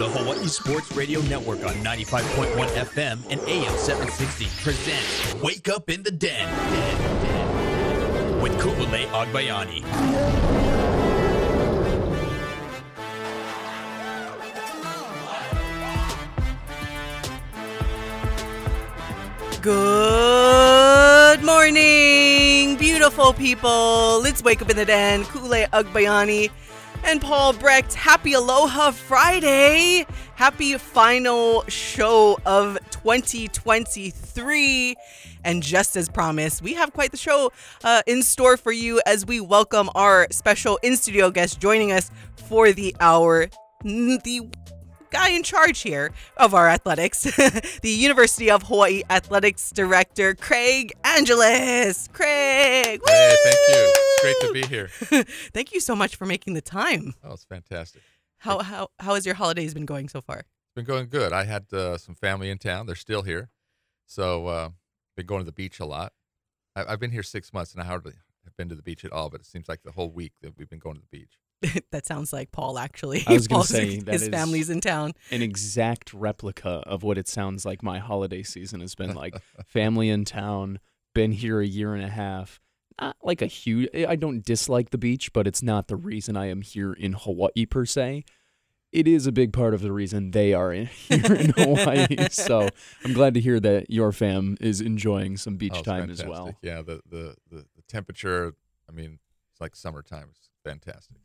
The Hawaii Sports Radio Network on 95.1 FM and AM 760 presents Wake Up in the Den, with Ku'ulei Agbayani. Good morning, beautiful people. Let's wake up in the den. Ku'ulei Agbayani and Paul Brecht. Happy Aloha Friday. Happy final show of 2023. And just as promised, we have quite the show uh, in store for you as we welcome our special in studio guest joining us for the hour. The guy in charge here of our athletics, the University of Hawaii Athletics Director, Craig Angelos. Craig! Hey, thank you. It's great to be here. Thank you so much for making the time. Oh, it's fantastic. How, how, how has your holidays been going so far? It's been going good. I had uh, some family in town. They're still here. So, uh, been going to the beach a lot. I, I've been here six months and I hardly have been to the beach at all, but it seems like the whole week that we've been going to the beach. that sounds like Paul, actually. I was gonna Paul's- say, that his is- family's in town. an exact replica of what it sounds like my holiday season has been like. Family in town, been here a year and a half. Not like a huge. I don't dislike the beach, but it's not the reason I am here in Hawaii per se. It is a big part of the reason they are in, here in Hawaii. So I'm glad to hear that your fam is enjoying some beach Oh, it's time as well. Yeah, the, the, the, the temperature, I mean, it's like summertime. It's fantastic.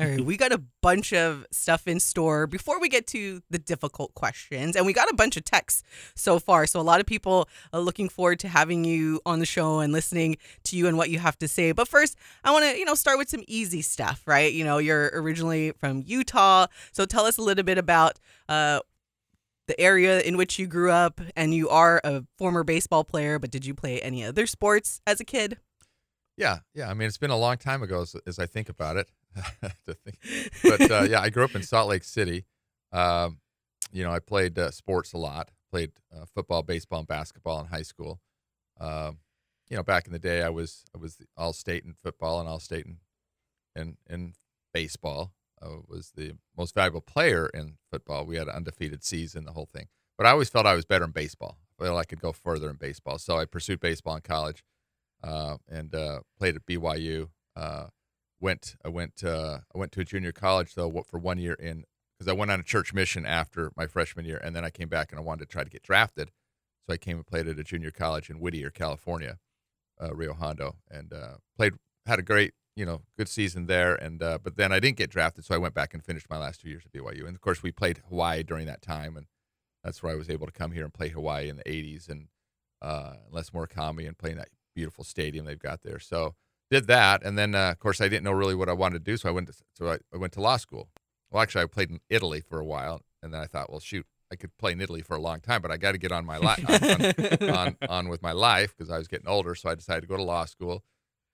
All right, we got a bunch of stuff in store before we get to the difficult questions, and we got a bunch of texts so far. So a lot of people are looking forward to having you on the show and listening to you and what you have to say. But first, I want to you know start with some easy stuff, right? You know, you're originally from Utah, so tell us a little bit about. Uh, the area in which you grew up, and you are a former baseball player, but did you play any other sports as a kid? Yeah, yeah. I mean, it's been a long time ago as, as I think about it. to think. But uh, yeah, I grew up in Salt Lake City. Um, you know, I played uh, sports a lot. Played uh, football, baseball, and basketball in high school. Um, you know, back in the day, I was I was all state in football and all state in in, in baseball. I was the most valuable player in football. We had an undefeated season, the whole thing. But I always felt I was better in baseball. Felt I could go further in baseball, so I pursued baseball in college uh, and uh, played at BYU. Went I went uh, I went to a junior college though for one year in because I went on a church mission after my freshman year, and then I came back and I wanted to try to get drafted, so I came and played at a junior college in Whittier, California, uh, Rio Hondo, and uh, played had a great you know good season there, and uh, but then I didn't get drafted, so I went back and finished my last two years at BYU, and of course we played Hawaii during that time, and that's where I was able to come here and play Hawaii in the '80s and uh, Les Murakami and playing that beautiful stadium they've got there. So did that, and then uh, of course I didn't know really what I wanted to do, so I went to so I, I went to law school. Well, actually, I played in Italy for a while, and then I thought, well, shoot, I could play in Italy for a long time, but I got to get on my li- on, on, on on with my life because I was getting older. So I decided to go to law school,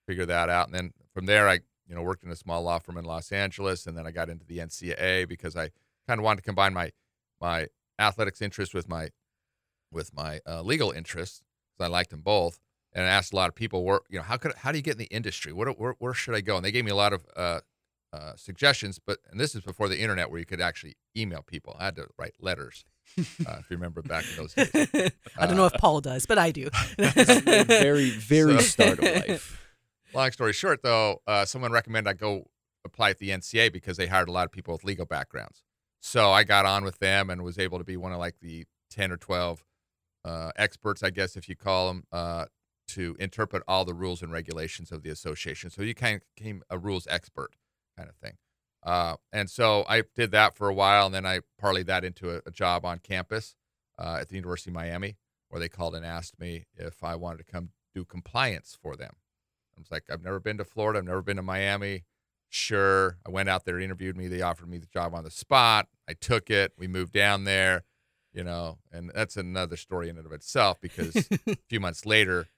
figure that out, and then from there I you know worked in a small law firm in Los Angeles, and then I got into the NCAA because I kind of wanted to combine my my athletics interest with my with my uh, legal interests because I liked them both and I asked a lot of people, where you know, how could how do you get in the industry? Where where, where should I go? And they gave me a lot of uh, uh, suggestions. But and this is before the internet, where you could actually email people. I had to write letters, uh, if you remember back in those days. I don't know if Paul does, but I do. very, very So- start of life. Long story short, though, uh, someone recommended I go apply at the NCAA because they hired a lot of people with legal backgrounds. So I got on with them and was able to be one of like the ten or twelve uh, experts, I guess, if you call them, uh, to interpret all the rules and regulations of the association. So you kind of became a rules expert kind of thing. Uh, and so I did that for a while, and then I parlayed that into a, a job on campus uh, at the University of Miami, where they called and asked me if I wanted to come do compliance for them. I was like, I've never been to Florida, I've never been to Miami. Sure. I went out there, interviewed me. They offered me the job on the spot. I took it. We moved down there, you know, and that's another story in and of itself because a few months later,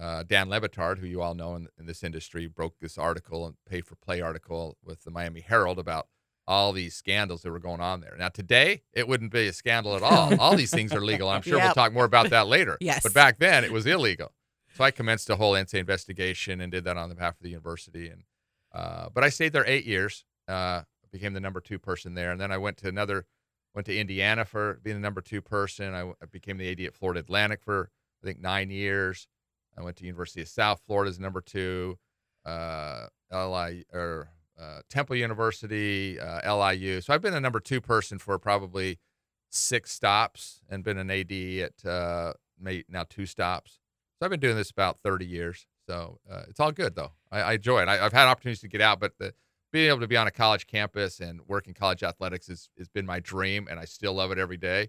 uh, Dan Le Batard, who you all know in, in this industry, broke this article and pay for play article with the Miami Herald about all these scandals that were going on there. Now, today, it wouldn't be a scandal at all. all these things are legal. I'm sure we'll talk more about that later. Yes. But back then, it was illegal. So I commenced a whole NCAA investigation and did that on behalf of the university. And uh, but I stayed there eight years. Uh, became the number two person there, and then I went to another Went to Indiana for being the number two person. I became the AD at Florida Atlantic for I think nine years. I went to University of South Florida as number two. Uh, LI or uh, Temple University, uh, LIU. So I've been a number two person for probably six stops and been an AD at uh, now two stops. So I've been doing this about 30 years. So uh, it's all good though. I, I enjoy it. I, I've had opportunities to get out, but the, being able to be on a college campus and work in college athletics has, has been my dream, and I still love it every day.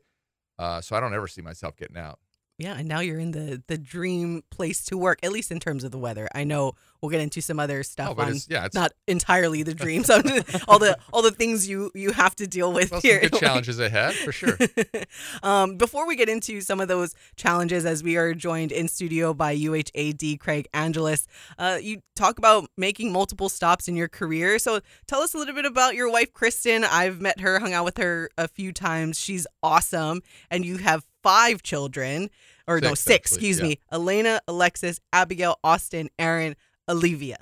Uh, so I don't ever see myself getting out. Yeah, and now you're in the the dream place to work, at least in terms of the weather. I know we'll get into some other stuff Oh, but on it's, yeah, it's not entirely the dream. So all the all the things you you have to deal with well, here. good challenges ahead for sure. um, before we get into some of those challenges, as we are joined in studio by UHAD Craig Angelos, uh, you talk about making multiple stops in your career. So tell us a little bit about your wife, Kristen. I've met her, hung out with her a few times. She's awesome, and you have five children, or no, Six, six. actually, Excuse yeah. me: Elena, Alexis, Abigail, Austin, Aaron, Olivia.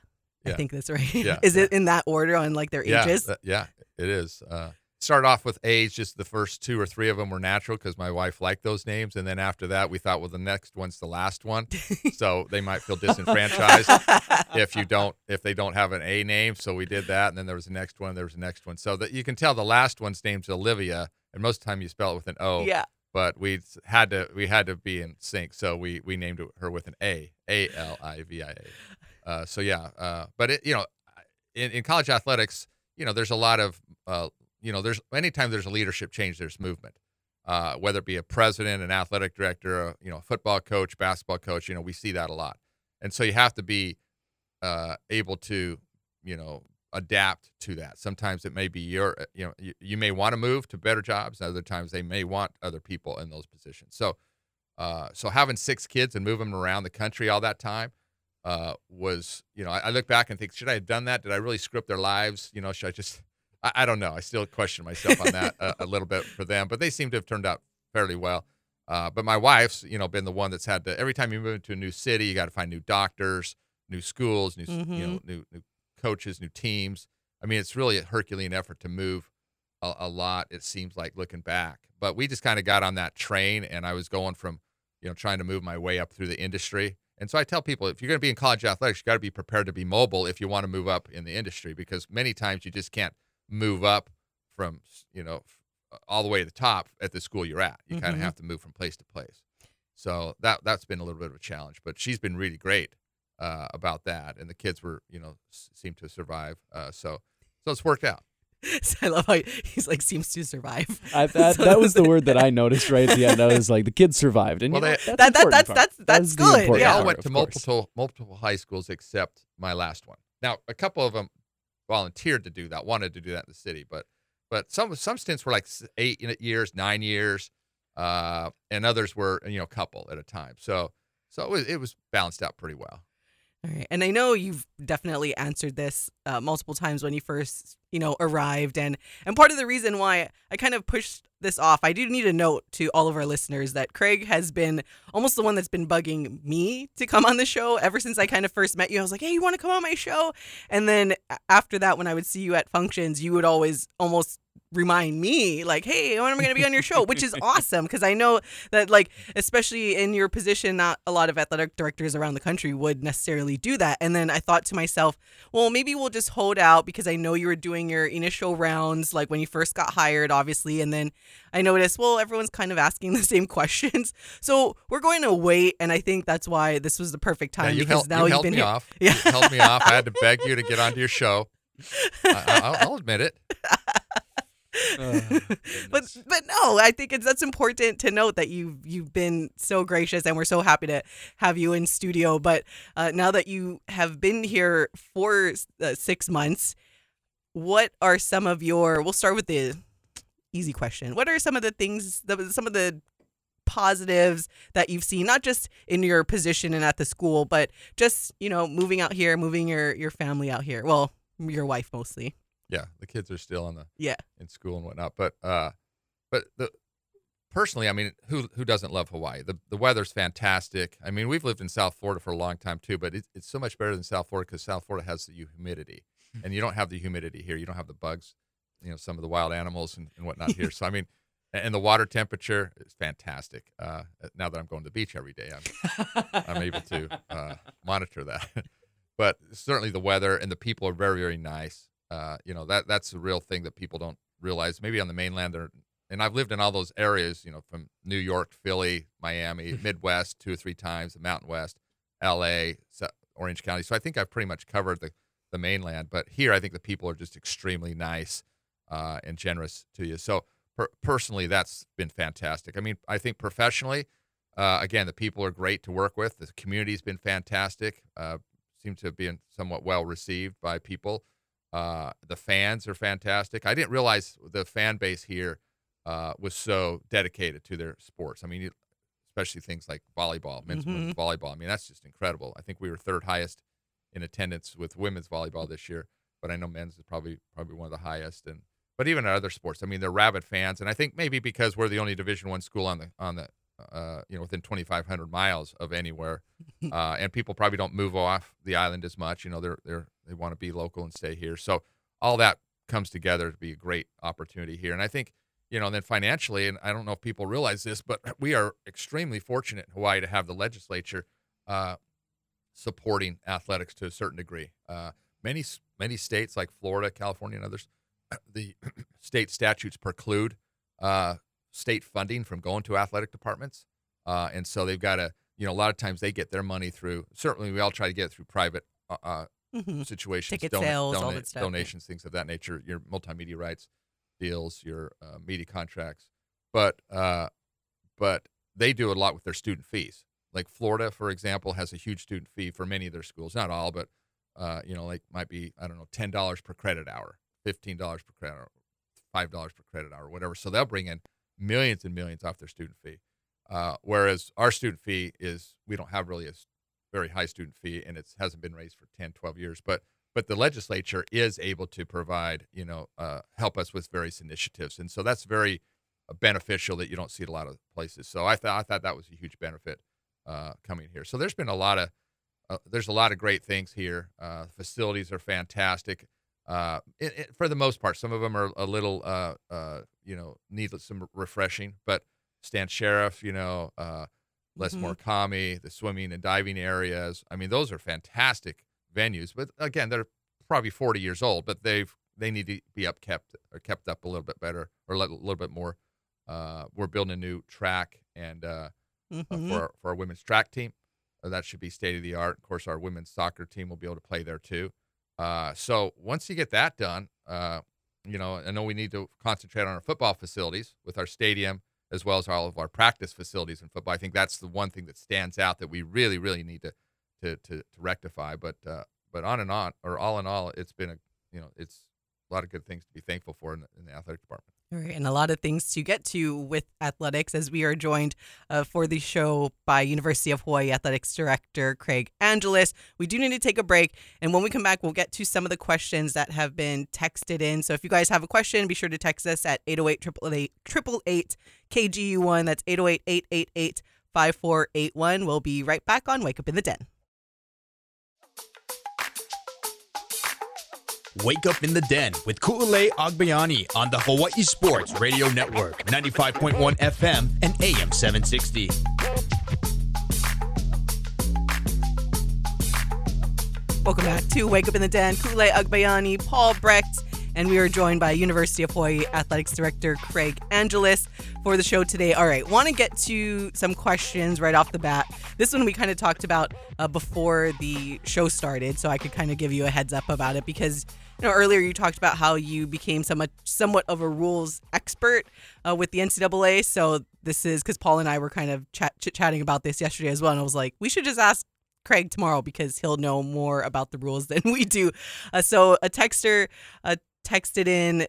I think that's right. Yeah, Is it in that order on like their yeah, ages? that- yeah, it is. Uh, started off with age, just the first two or three of them were natural because my wife liked those names, and then after that, we thought, well, the next one's the last one, so they might feel disenfranchised if you don't if they don't have an A name. So we did that, and then there was the next one. There was the next one. So that you can tell the last one's name's Olivia, and most of the time you spell it with an O. yeah. But we had to we had to be in sync, so we we named her with an A, A L I V I A. Uh, so yeah, uh, but it you know, in, in college athletics, you know, there's a lot of uh, you know, there's anytime there's a leadership change, there's movement. Uh, whether it be a president, an athletic director, a, you know, a football coach, basketball coach, you know, we see that a lot, and so you have to be uh, able to, you know, adapt to that. Sometimes it may be your, uh, you know, you, you may want to move to better jobs. Other times they may want other people in those positions. So, uh, so having six kids and moving them around the country all that time uh, was, you know, I, I look back and think, should I have done that? Did I really screw up their lives? You know, should I just? I, I don't know. I still question myself on that a, a little bit for them, but they seem to have turned out fairly well. Uh, but my wife's, you know, been the one that's had to. Every time you move into a new city, you got to find new doctors, new schools, new, s- you know, new new coaches, new teams. I mean, it's really a Herculean effort to move a, a lot. It seems like looking back, but we just kind of got on that train, and I was going from, you know, trying to move my way up through the industry. And so I tell people, if you're going to be in college athletics, you got to be prepared to be mobile if you want to move up in the industry, because many times you just can't move up from, you know, all the way to the top at the school you're at. You kind Mhm. of have to move from place to place. So that that's been a little bit of a challenge, but she's been really great uh, about that, and the kids were, you know, seemed to survive. Uh, so so it's worked out. So I love how he's like seems to survive. I, that, So that was the word that I noticed right at the end. I was like, the kids survived, and Well, you know, they- that's That- that- that's- part. that's- That that's is good, They yeah. all part, went to of course. multiple multiple high schools except my last one. Now, a couple of them volunteered to do that, wanted to do that in the city, but but some some stints were like eight years, nine years, uh, and others were you know a couple at a time. So so it was, it was balanced out pretty well. All right. And I know you've definitely answered this uh, multiple times when you first, you know, arrived. And, and part of the reason why I kind of pushed this off, I do need a note to all of our listeners that Craig has been almost the one that's been bugging me to come on the show ever since I kind of first met you. I was like, hey, you want to come on my show? And then after that, when I would see you at functions, you would always almost remind me like hey when am i going to be on your show which is awesome because i know that like especially in your position not a lot of athletic directors around the country would necessarily do that and then i thought to myself well maybe we'll just hold out because i know you were doing your initial rounds like when you first got hired obviously and then i noticed well everyone's kind of asking the same questions so we're going to wait and i think that's why this was the perfect Yeah, time you because held, now you you've held been me here off. Yeah. You held me off. I had to beg you to get onto your show. I, I'll, I'll admit it. Oh, but but no, I think it's that's important to note that you've you've been so gracious, and we're so happy to have you in studio. But uh, now that you have been here for uh, six months, what are some of your? We'll start with the easy question. What are some of the things? The, some of the positives that you've seen not just in your position and at the school but just you know moving out here moving your your family out here well your wife mostly Yeah, the kids are still in the yeah in school and whatnot. But uh, but the personally, I mean, who who doesn't love Hawaii? The the weather's fantastic. I mean, we've lived in South Florida for a long time too, but it's it's so much better than South Florida because South Florida has the humidity, and you don't have the humidity here. You don't have the bugs, you know, some of the wild animals and, and whatnot here. So I mean, and the water temperature is fantastic. Uh, now that I'm going to the beach every day, I'm I'm able to uh, monitor that. but certainly the weather and the people are very very nice. Uh, you know that that's the real thing that people don't realize. Maybe on the mainland, they're, and I've lived in all those areas. You know, from New York, Philly, Miami, Midwest, two or three times, the Mountain West, L.A., Orange County. So I think I've pretty much covered the the mainland. But here, I think the people are just extremely nice uh, and generous to you. So per- personally, that's been fantastic. I mean, I think professionally, uh, again, the people are great to work with. The community's been fantastic. Uh, seem to be somewhat well received by people. Uh, the fans are fantastic. I didn't realize the fan base here uh, was so dedicated to their sports. I mean, especially things like volleyball, men's mm-hmm. volleyball. I mean, that's just incredible. I think we were third highest in attendance with women's volleyball this year, but I know men's is probably probably one of the highest. And but even in other sports, I mean, they're rabid fans, and I think maybe because we're the only Division One school on the on the uh, you know within 2,500 miles of anywhere, uh, and people probably don't move off the island as much. You know, they're they're they want to be local and stay here. So all that comes together to be a great opportunity here, and I think you know, and then financially, and I don't know if people realize this, but we are extremely fortunate in Hawaii to have the legislature uh, supporting athletics to a certain degree. Uh, many many states like Florida, California, and others, the state statutes preclude uh, state funding from going to athletic departments, uh, and so they've got to, you know, a lot of times they get their money through. Certainly, we all try to get it through private uh, uh, mm-hmm. situations, ticket sales, all that stuff, donations, things of that nature. Your multimedia rights deals, your media contracts, but but they do a lot with their student fees. Like Florida, for example, has a huge student fee for many of their schools. Not all, but uh, you know, like might be I don't know, ten dollars per credit hour, fifteen dollars per credit hour, five dollars per credit hour, whatever. So they'll bring in millions and millions off their student fee. Uh, whereas our student fee is we don't have really a very high student fee, and it hasn't been raised for 10, 12 years. But but the legislature is able to provide, you know, uh, help us with various initiatives, and so that's very uh, beneficial that you don't see it a lot of places. So I thought I thought that was a huge benefit uh, coming here. So there's been a lot of uh, there's a lot of great things here. Uh, facilities are fantastic. Uh, it, it, for the most part, some of them are a little, uh, uh, you know, need some refreshing. But Stan Sheriff, you know, Les mm-hmm. Kami, the swimming and diving areas. I mean, those are fantastic venues. But again, they're probably 40 years old, but they've they need to be up kept or kept up a little bit better or a little bit more. we're building a new track and uh, mm-hmm. uh, for, our, for our women's track team. Uh, that should be state of the art. Of course, our women's soccer team will be able to play there too. Uh, so once you get that done, uh, you know, I know we need to concentrate on our football facilities with our stadium as well as all of our practice facilities in football. I think that's the one thing that stands out that we really, really need to to to, to rectify. But uh, but on and on, or all in all, it's been a you know, it's a lot of good things to be thankful for in the, in the athletic department. All right, and a lot of things to get to with athletics as we are joined uh, for the show by University of Hawaii Athletics Director Craig Angelos. We do need to take a break, and when we come back, we'll get to some of the questions that have been texted in. So if you guys have a question, be sure to text us at 808 888 KGU1. That's 808 888 5481. We'll be right back on Wake Up in the Den. Wake Up in the Den with Ku'ulei Agbayani on the Hawaii Sports Radio Network, 95.1 FM and AM 760. Welcome back to Wake Up in the Den. Ku'ulei Agbayani, Paul Brecht, and we are joined by University of Hawaii Athletics Director Craig Angelos for the show today. All right, want to get to some questions right off the bat. This one we kind of talked about uh, before the show started, so I could kind of give you a heads up about it because you know, earlier you talked about how you became somewhat somewhat of a rules expert uh, with the NCAA. So this is because Paul and I were kind of chat, chit chatting about this yesterday as well, and I was like, we should just ask Craig tomorrow because he'll know more about the rules than we do. Uh, so a texter uh, texted in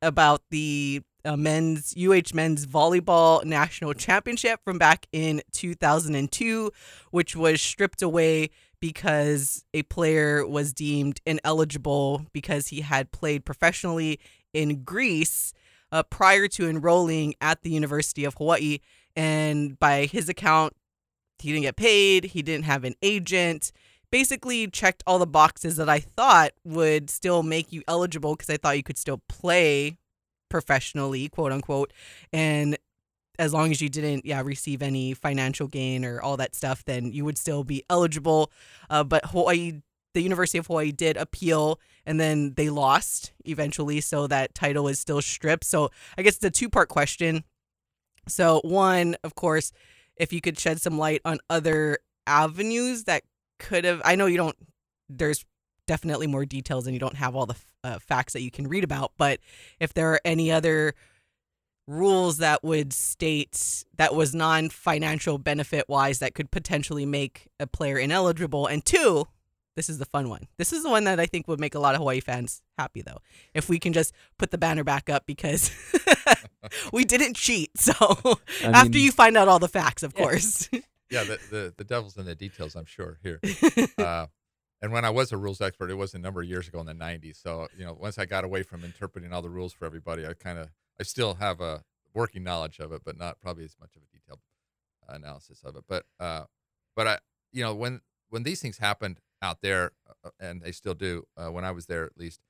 about the uh, men's UH men's volleyball national championship from back in 2002, which was stripped away because a player was deemed ineligible because he had played professionally in Greece uh, prior to enrolling at the University of Hawaii. And by his account, he didn't get paid, he didn't have an agent. Basically, checked all the boxes that I thought would still make you eligible because I thought you could still play professionally, quote unquote, and as long as you didn't yeah receive any financial gain or all that stuff then you would still be eligible. Uh, but hawaii the university of hawaii did appeal and then they lost eventually so that title is still stripped. So i guess it's a two part question. So one of course if you could shed some light on other avenues that could have i know you don't there's definitely more details and you don't have all the uh, facts that you can read about but if there are any other rules that would state that was non-financial benefit wise that could potentially make a player ineligible and two this is the fun one this is the one that i think would make a lot of hawaii fans happy though if we can just put the banner back up because we didn't cheat so I after mean- you find out all the facts of Yeah. course yeah, the, the the devil's in the details, I'm sure here. Uh, and when I was a rules expert, it was a number of years ago in the '90s. So you know, once I got away from interpreting all the rules for everybody, I kind of I still have a working knowledge of it, but not probably as much of a detailed analysis of it. But uh, but I you know when when these things happened out there, uh, and they still do, uh, when I was there at least,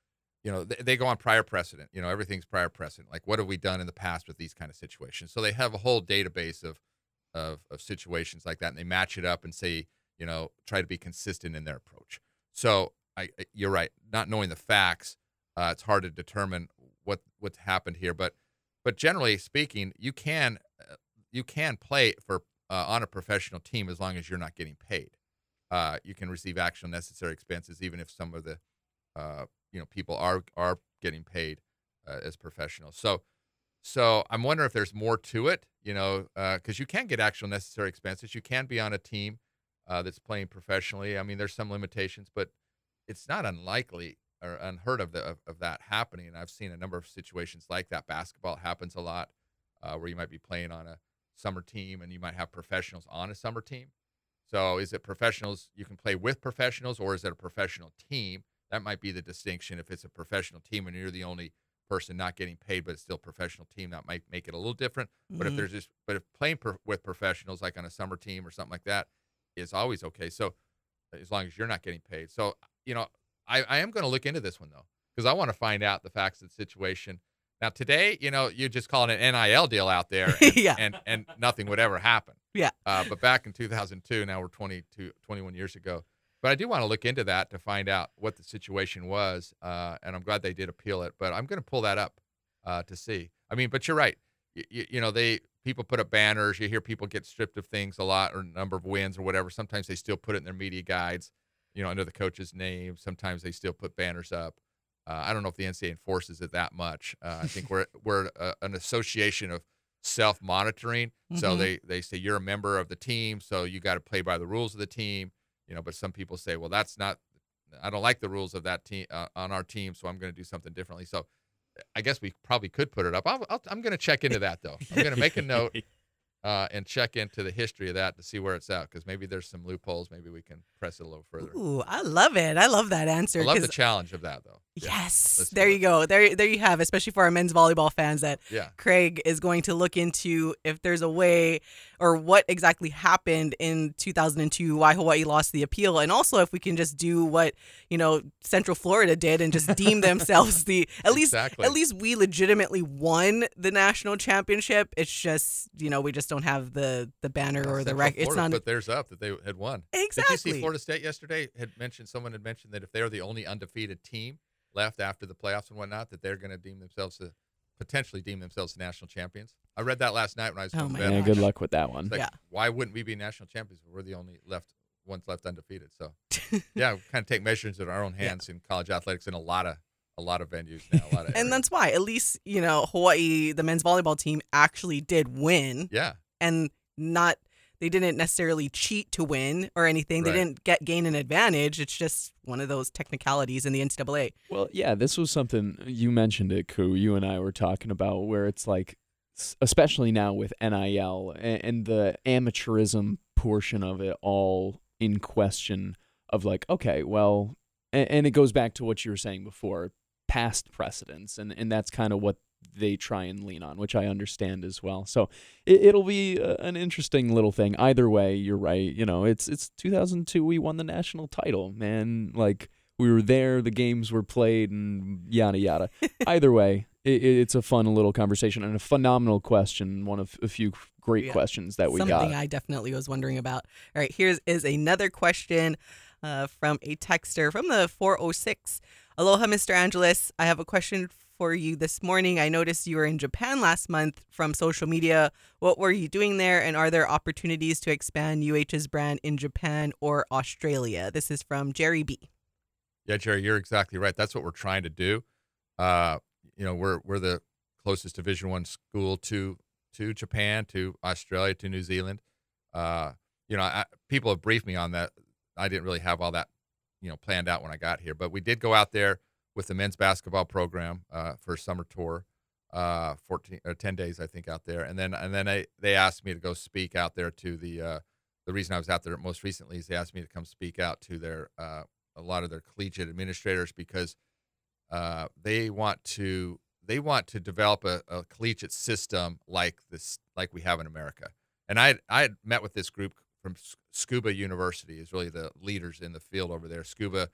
you know, they, they go on prior precedent. You know, everything's prior precedent. Like what have we done in the past with these kind of situations? So they have a whole database of of, of situations like that, and they match it up and say, you know, try to be consistent in their approach. So I, you're right. Not knowing the facts, uh, it's hard to determine what what's happened here. But but generally speaking, you can uh, you can play for uh, on a professional team as long as you're not getting paid. Uh, you can receive actual necessary expenses even if some of the uh, you know people are are getting paid uh, as professionals. So so I'm wondering if there's more to it, you know, because you can get actual necessary expenses. You can be on a team that's playing professionally. I mean, there's some limitations, but it's not unlikely or unheard of, the, of, of that happening. And I've seen a number of situations like that. Basketball happens a lot, uh, where you might be playing on a summer team and you might have professionals on a summer team. So is it professionals you can play with professionals, or is it a professional team? That might be the distinction. If it's a professional team and you're the only person not getting paid, but it's still a professional team, that might make it a little different. But if Mhm. there's just, but if playing with professionals, like on a summer team or something like that, is always okay. So as long as you're not getting paid. So you know, I, I am going to look into this one though, because I want to find out the facts of the situation. Now today, you know, you just call it an NIL deal out there, and, Yeah. and and nothing would ever happen. Yeah. Uh, but back in 2002, now we're 22, 21 years ago. But I do want to look into that to find out what the situation was, uh, and I'm glad they did appeal it. But I'm going to pull that up uh, to see. I mean, but you're right. You, you know, they people put up banners. You hear people get stripped of things a lot, or number of wins, or whatever. Sometimes they still put it in their media guides, you know, under the coach's name. Sometimes they still put banners up. Uh, I don't know if the NCAA enforces it that much. Uh, I think we're we're a, an association of self monitoring. So Mhm. they they say you're a member of the team, so you got to play by the rules of the team. You know, but some people say, well, that's not. I don't like the rules of that team uh, on our team, so I'm going to do something differently. So I guess we probably could put it up. I'll, I'll, I'm going to check into that though. I'm going to make a note uh, and check into the history of that to see where it's at because maybe there's some loopholes. Maybe we can press it a little further. Ooh, I love it. I love that answer. I love the challenge of that though. Yeah, yes, there it. you go. There, there you have. Especially for our men's volleyball fans, that Yeah. Craig is going to look into if there's a way or what exactly happened in 2002, why Hawaii lost the appeal, and also if we can just do what you know Central Florida did and just deem themselves the at least Exactly. at least we legitimately won the national championship. It's just you know we just don't have the the banner or the Central rec. It's Florida not put theirs up that they had won. Exactly. Did you exactly. see Florida State yesterday? Had mentioned someone had mentioned that if they're the only undefeated team left after the playoffs and whatnot, that they're going to deem themselves to potentially deem themselves national champions. I read that last night when I was Oh going my to. Yeah, good luck with that one. Like, Yeah. why wouldn't we be national champions? if We're the only left ones left undefeated. So yeah, we kind of take measures in our own Yeah. hands in college athletics in a lot of a lot of venues now. A lot of and that's why at least you know Hawaii, the men's volleyball team, actually did win, yeah, and not they didn't necessarily cheat to win or anything. Right. They didn't get gain an advantage. It's just one of those technicalities in the NCAA. Well, yeah, this was something you mentioned it, Ku. You and I were talking about where it's like, especially now with NIL and, the amateurism portion of it all in question of like, okay, well, and, and it goes back to what you were saying before, past precedents, and and that's kind of what they try and lean on, which I understand as well. So it, it'll be uh, an interesting little thing. Either way, you're right. You know, it's it's 2002. We won the national title, man. Like we were there, the games were played, and yada yada. Either way, it, it's a fun little conversation and a phenomenal question. One of a few great Yeah. questions that we Something got. Something I definitely was wondering about. All right, here's is another question uh, from a texter from the 406. Aloha, Mr. Angelos. I have a question for you this morning. I noticed you were in Japan last month from social media. What were you doing there? And are there opportunities to expand UH's brand in Japan or Australia? This is from Jerry B. Yeah, Jerry, you're exactly right. That's what we're trying to do. Uh, you know, we're we're the closest Division One school to to Japan, to Australia, to New Zealand. Uh, you know, I, people have briefed me on that. I didn't really have all that, you know, planned out when I got here, but we did go out there with the men's basketball program uh, for summer tour, uh, 14 or 10 days, I think, out there, and then and then I, they asked me to go speak out there to the. Uh, the reason I was out there most recently is they asked me to come speak out to their uh, a lot of their collegiate administrators because uh, they want to they want to develop a, a collegiate system like this like we have in America. And I I had met with this group from Tsukuba University is really the leaders in the field over there. Tsukuba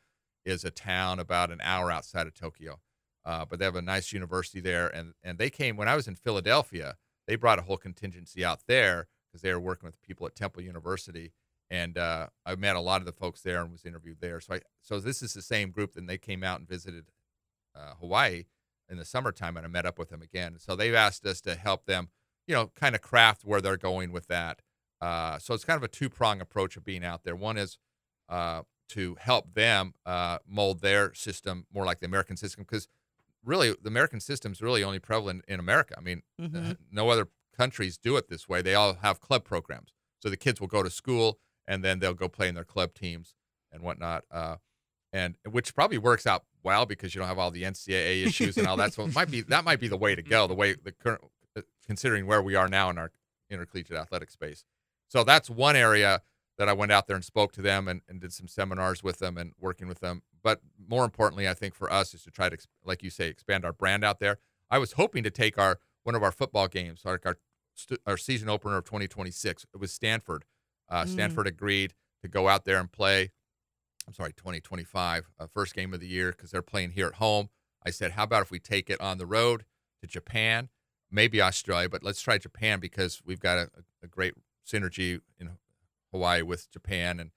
is a town about an hour outside of Tokyo, uh, but they have a nice university there. And and they came when I was in Philadelphia. They brought a whole contingency out there because they were working with people at Temple University and uh, I met a lot of the folks there and was interviewed there. So I so this is the same group. Then they came out and visited uh, Hawaii in the summertime, and I met up with them again. So they've asked us to help them, you know, kind of craft where they're going with that. Uh, so it's kind of a two prong approach of being out there. One is uh, to help them uh, mold their system more like the American system, because really the American system is really only prevalent in America. I mean, Mhm. no other countries do it this way. They all have club programs. So the kids will go to school and then they'll go play in their club teams and whatnot. Uh, and which probably works out well because you don't have all the NCAA issues and all that. So it might be that might be the way to go. The way the current, uh, considering where we are now in our intercollegiate athletic space. So that's one area that I went out there and spoke to them and, and did some seminars with them and working with them. But more importantly, I think for us is to try to, like you say, expand our brand out there. I was hoping to take our one of our football games, like our our season opener of 2026. It was Stanford. Uh, Mm. Stanford agreed to go out there and play. I'm sorry, 2025, uh, first game of the year because they're playing here at home. I said, how about if we take it on the road to Japan, maybe Australia, but let's try Japan because we've got a, a great synergy in Hawaii with Japan, and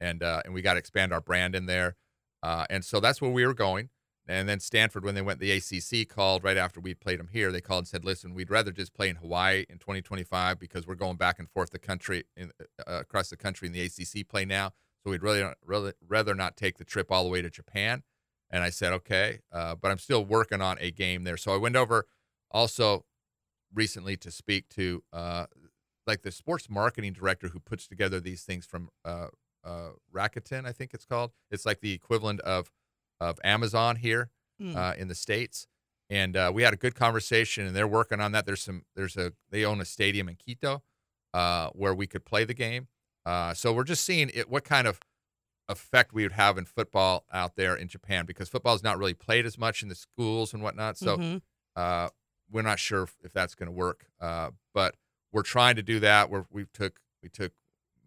and uh, and we got to expand our brand in there, uh, and so that's where we were going. And then Stanford, when they went the ACC, called right after we played them here. They called and said, "Listen, we'd rather just play in Hawaii in 2025 because we're going back and forth the country in, uh, across the country in the ACC play now. So we'd really, really rather not take the trip all the way to Japan." And I said, "Okay," uh, but I'm still working on a game there. So I went over also recently to speak to uh, like the sports marketing director who puts together these things from uh, uh, Rakuten, I think it's called. It's like the equivalent of of Amazon here Hmm. uh, in the states. And uh, we had a good conversation, and they're working on that. There's some, there's a, they own a stadium in Quito uh, where we could play the game. Uh, so we're just seeing it, what kind of effect we would have in football out there in Japan because football is not really played as much in the schools and whatnot. So Mhm. uh, we're not sure if, if that's going to work, uh, but we're trying to do that. We're, we took we took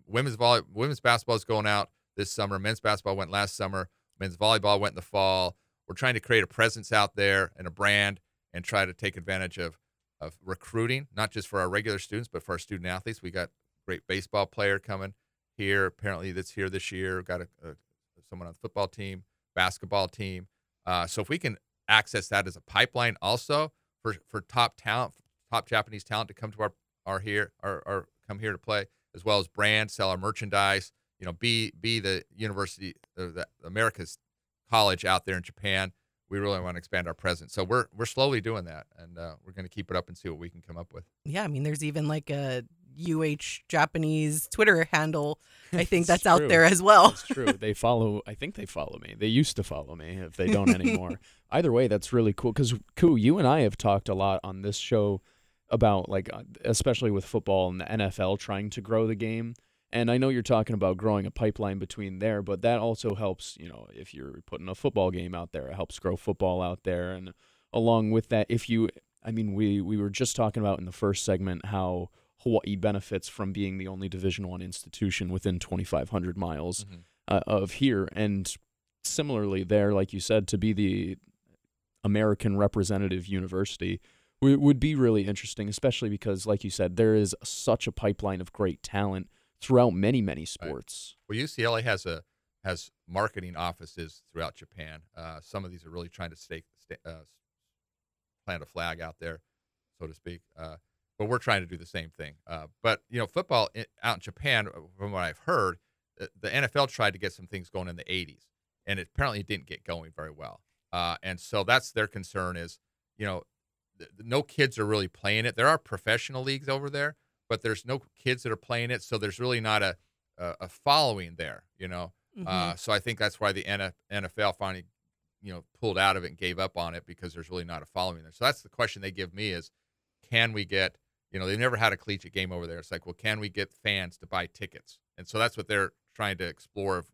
women's volley, women's basketball is going out this summer. Men's basketball went last summer. Men's volleyball went in the fall. We're trying to create a presence out there and a brand, and try to take advantage of of recruiting, not just for our regular students, but for our student athletes. We got great baseball player coming here. Apparently, that's here this year. We've got a, a someone on the football team, basketball team. Uh, so if we can access that as a pipeline, also for for top talent, top Japanese talent to come to our our here our, our come here to play, as well as brand, sell our merchandise. You know, be be the university, uh, the America's college out there in Japan. We really want to expand our presence, so we're we're slowly doing that, and uh, we're going to keep it up and see what we can come up with. Yeah, I mean, there's even like a UH Japanese Twitter handle. I think It's that's out there as well. That's true. They follow. I think they follow me. They used to follow me. If they don't anymore, either way, that's really cool. Because Ku, you and I have talked a lot on this show about like, uh, especially with football and the NFL trying to grow the game. And I know you're talking about growing a pipeline between there, but that also helps. You know, if you're putting a football game out there, it helps grow football out there. And along with that, if you, I mean, we we were just talking about in the first segment how Hawaii benefits from being the only Division One institution within 2,500 miles Mhm. uh, of here, and similarly there, like you said, to be the American representative university w- would be really interesting, especially because, like you said, there is such a pipeline of great talent throughout many, many sports. Well, UCLA has a has marketing offices throughout Japan. Uh, some of these are really trying to stake, sta uh, plant a flag out there, so to speak. Uh, but we're trying to do the same thing. Uh, but you know, football in, out in Japan, uh, from what I've heard, the, the, NFL tried to get some things going in the '80s, and it apparently it didn't get going very well. Uh, and so that's their concern is, you know, no kids are really playing it. There are professional leagues over there, but there's no kids that are playing it, so there's really not a a, a following there. You know, Mhm. uh, so I think that's why the NF- NFL finally, you know, pulled out of it and gave up on it because there's really not a following there. So that's the question they give me is, can we get, you know, they've never had a collegiate game over there. It's like, well, can we get fans to buy tickets? And so that's what they're trying to explore of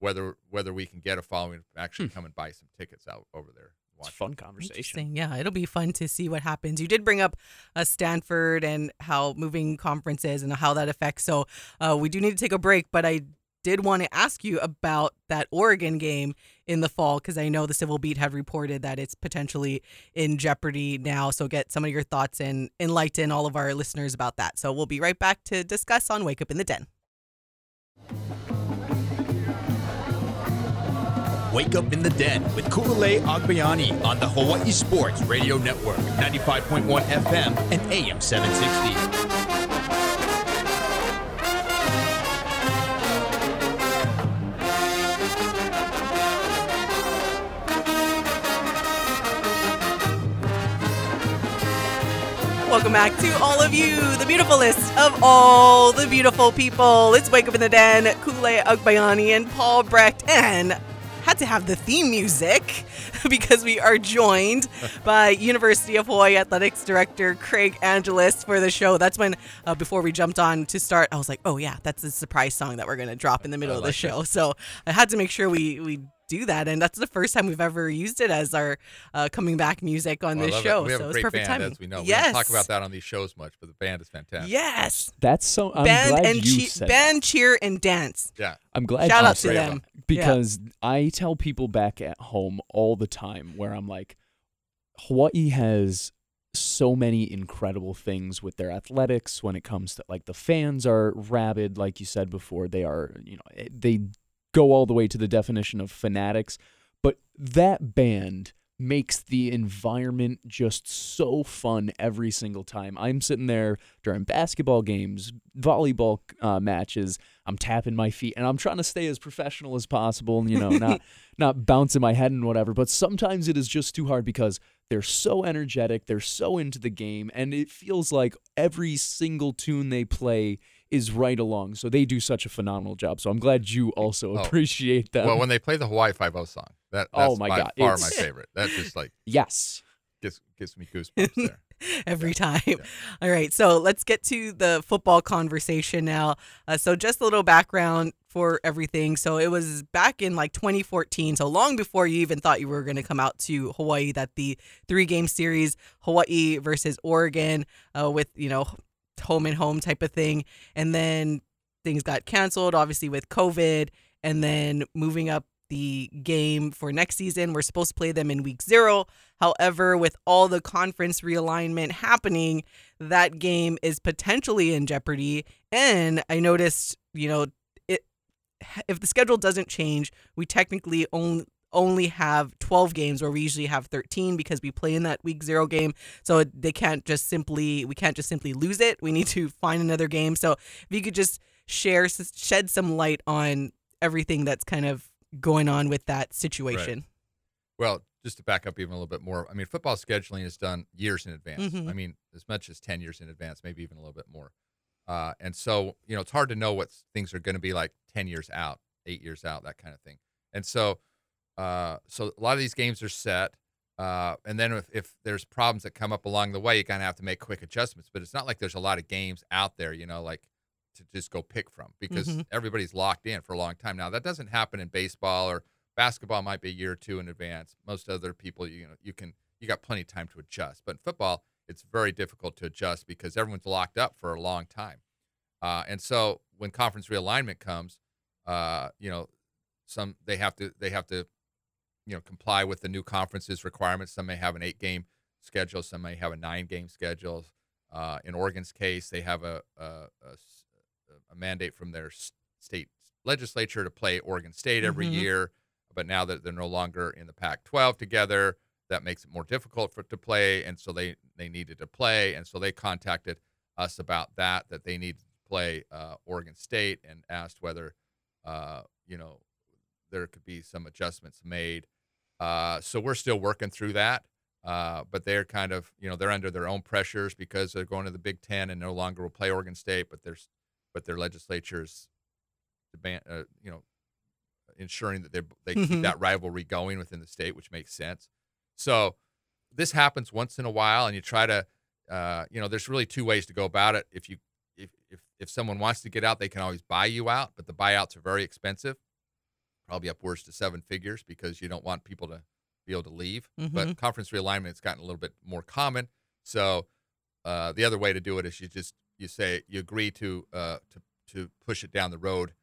whether whether we can get a following to actually come and buy some tickets out over there. Watch. fun conversation. Yeah, it'll be fun to see what happens. You did bring up uh, Stanford and how moving conferences and how that affects. So uh, we do need to take a break, but I did want to ask you about that Oregon game in the fall because I know the Civil Beat have reported that it's potentially in jeopardy now. So get some of your thoughts and enlighten all of our listeners about that. So we'll be right back to discuss on Wake Up in the Den. Wake up in the den with Ku'ulei Agbayani on the Hawaii Sports Radio Network, 95.1 FM and AM 760. Welcome back to all of you, the beautifulest of all the beautiful people. It's Wake Up in the Den, Ku'ulei Agbayani and Paul Brecht, and had to have the theme music because we are joined by University of Hawaii Athletics Director Craig Angelos for the show. That's when, uh, before we jumped on to start, I was like, oh yeah, that's the surprise song that we're going to drop in the middle of the show. So I had to make sure we, we do that. And that's the first time we've ever used it as our uh, coming back music on Well, this love it. show. We have so a it's great perfect band, timing. as we know. We Yes. don't talk about that on these shows much, but the band is fantastic. Yes. That's so. I'm band glad and you che- said. band cheer and dance. Yeah. I'm glad Shout you out to said them. that, because I tell people back at home all the time where I'm like, Hawaii has so many incredible things with their athletics when it comes to like the fans are rabid like you said before they are you know eh, they go all the way to the definition of fanatics but that band makes the environment just so fun every single time. I'm sitting there during basketball games volleyball uh, matches. I'm tapping my feet and i'm trying to stay as professional as possible and you know not not bouncing my head and whatever but sometimes it is just too hard because they're so energetic they're so into the game and it feels like every single tune they play is right along so they do such a phenomenal job so i'm glad you also Oh. appreciate them Well, when they play the Hawaii Five O song, that that's Oh my by God, far it's- my favorite. That just like yes gives gives me goosebumps there. every time. All right, so let's get to the football conversation now. Uh, so, just a little background for everything. So, it was back in like 2014, so long before you even thought you were going to come out to Hawaii, that the three game series, Hawaii versus Oregon, uh, with, you know, home and home type of thing. And then things got canceled, obviously, with COVID. And then moving up the game for next season. We're supposed to play them in week zero. However, with all the conference realignment happening, that game is potentially in jeopardy. And I noticed, you know, it if the schedule doesn't change, we technically only only have 12 games where we usually have 13 because we play in that week 0 game so they can't just simply we can't just simply lose it we need to find another game so if you could just share shed some light on everything that's kind of going on with that situation Well, just to back up even a little bit more, I mean, football scheduling is done years in advance. Mhm. I mean, as much as 10 years in advance, maybe even a little bit more. Uh, and so, you know, it's hard to know what things are going to be like 10 years out, eight years out, that kind of thing. And so, uh, so a lot of these games are set. Uh, and then if, if there's problems that come up along the way, you kind of have to make quick adjustments. But it's not like there's a lot of games out there, you know, like to just go pick from because Mhm. everybody's locked in for a long time. Now, that doesn't happen in baseball or basketball might be a year or two in advance. Most other people, you know, you can you got plenty of time to adjust. But in football, it's very difficult to adjust because everyone's locked up for a long time. Uh, and so when conference realignment comes, uh, you know, some they have to they have to you know comply with the new conference's requirements. Some may have an eight game schedule, some may have a nine game schedule. Uh, in Oregon's case, they have a, a, a, a mandate from their state legislature to play Oregon State every Mhm. year. But now that they're no longer in the Pac-12 together, that makes it more difficult for to play, and so they they needed to play, and so they contacted us about that that they needed to play uh, Oregon State and asked whether uh, you know there could be some adjustments made. Uh, so we're still working through that. Uh, but they're kind of, you know, they're under their own pressures because they're going to the Big Ten and no longer will play Oregon State. But there's, but their legislatures, demand, uh, you know, ensuring that they they keep Mhm. that rivalry going within the state, which makes sense. So this happens once in a while, and you try to, uh, you know, there's really two ways to go about it. If you if if if someone wants to get out, they can always buy you out, but the buyouts are very expensive, probably upwards to seven figures because you don't want people to be able to leave. But conference realignment has gotten a little bit more common. So uh, the other way to do it is you just you say you agree to uh, to to push it down the road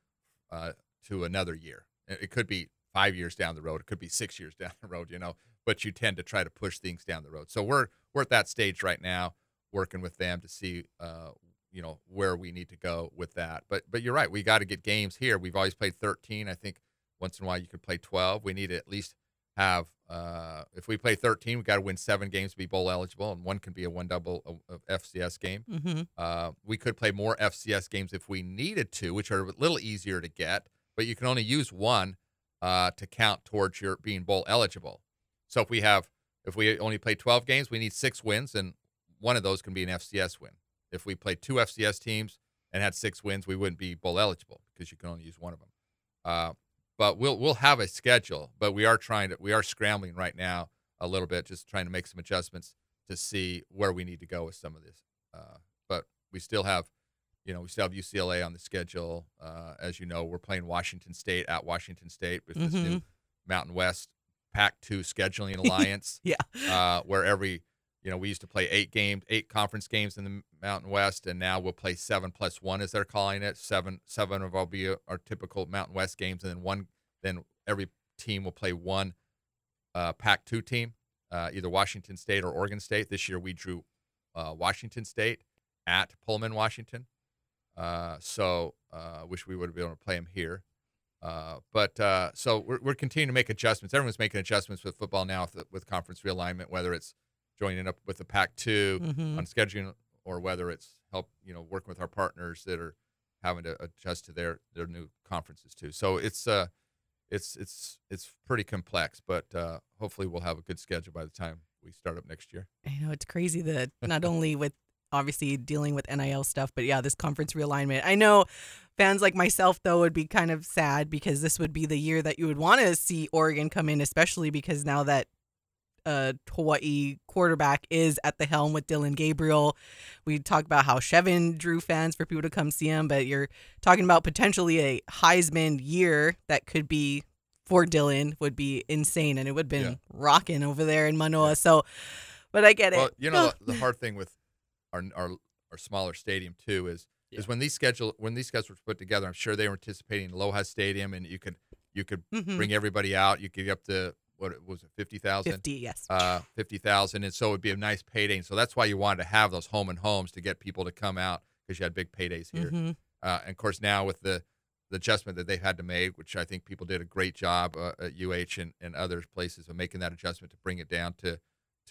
uh, to another year. It it could be five years down the road. It could be six years down the road. You know, but you tend to try to push things down the road. So we're we're at that stage right now, working with them to see uh, you know where we need to go with that. But but you're right. We got to get games here. We've always played 13. I think once in a while you could play 12. We need to at least have uh, if we play 13, we got to win seven games to be bowl eligible, and one can be a one double of- of FCS game. Mm-hmm. Uh, we could play more FCS games if we needed to, which are a little easier to get, but you can only use one uh, to count towards your being bowl eligible. So if we have, if we only play 12 games, we need six wins, and one of those can be an FCS win. If we played two FCS teams and had six wins, we wouldn't be bowl eligible because you can only use one of them. Uh, but we'll we'll have a schedule, but we are trying to we are scrambling right now a little bit, just trying to make some adjustments to see where we need to go with some of this. Uh, but we still have, you know, we still have UCLA on the schedule. Uh, as you know, we're playing Washington State at Washington State with this new Mountain West Pac-2 scheduling alliance. Yeah. uh, where every you know we used to play eight games, eight conference games in the Mountain West, and now we'll play seven plus one, as they're calling it. Seven, seven of will be our typical Mountain West games, and then one, then every team will play one uh, Pac-2 team, uh, either Washington State or Oregon State. This year we drew uh, Washington State at Pullman, Washington. Uh, so uh, wish we would have been able to play them here. Uh, but uh, so we're, we're continuing to make adjustments. Everyone's making adjustments with football now with, with conference realignment, whether it's joining up with the Pac-2 Mhm. on scheduling, or whether it's help you know working with our partners that are having to adjust to their their new conferences too. So it's uh it's it's it's pretty complex, but uh, hopefully we'll have a good schedule by the time we start up next year. I know it's crazy that not only with obviously dealing with NIL stuff, but yeah, this conference realignment. I know fans like myself though would be kind of sad because this would be the year that you would want to see Oregon come in, especially because now that uh Hawaii quarterback is at the helm with Dillon Gabriel. We talk about how Chevan drew fans for people to come see him, but you're talking about potentially a Heisman year that could be for Dylan would be insane and it would have been Yeah. rocking over there in Manoa. So but I get it. Well, you know the, the hard thing with our our our smaller stadium too is Yeah. is when these schedule when these schedules were put together. I'm sure they were anticipating Aloha Stadium, and you could you could Mhm. bring everybody out. You could get up to what was it, fifty thousand. 50, yes. uh, fifty thousand, and so it'd be a nice payday. And so that's why you wanted to have those home and homes to get people to come out because you had big paydays here. Mhm. Uh, and of course, now with the the adjustment that they've had to make, which I think people did a great job uh, at UH and, and other places of making that adjustment to bring it down to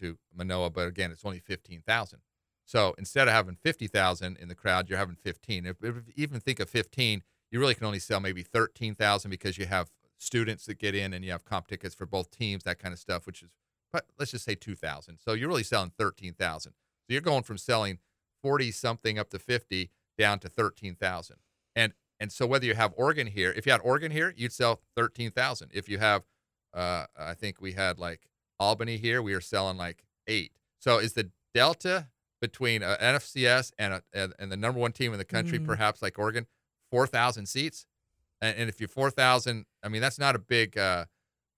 to Manoa. But again, it's only fifteen thousand. So instead of having fifty thousand in the crowd, you're having fifteen. If, if you even think of fifteen, you really can only sell maybe thirteen thousand because you have students that get in and you have comp tickets for both teams, that kind of stuff, which is but let's just say 2000 so you're really selling 13000 so you're going from selling 40 something up to 50 down to 13000 and and so whether you have oregon here if you had oregon here you'd sell 13000 if you have uh i think we had like albany here we were selling like eight. So is the delta between uh, nfcs and, a, and and the number one team in the country Mhm. perhaps like oregon 4000 seats and, and if you're 4000 i mean that's not a big uh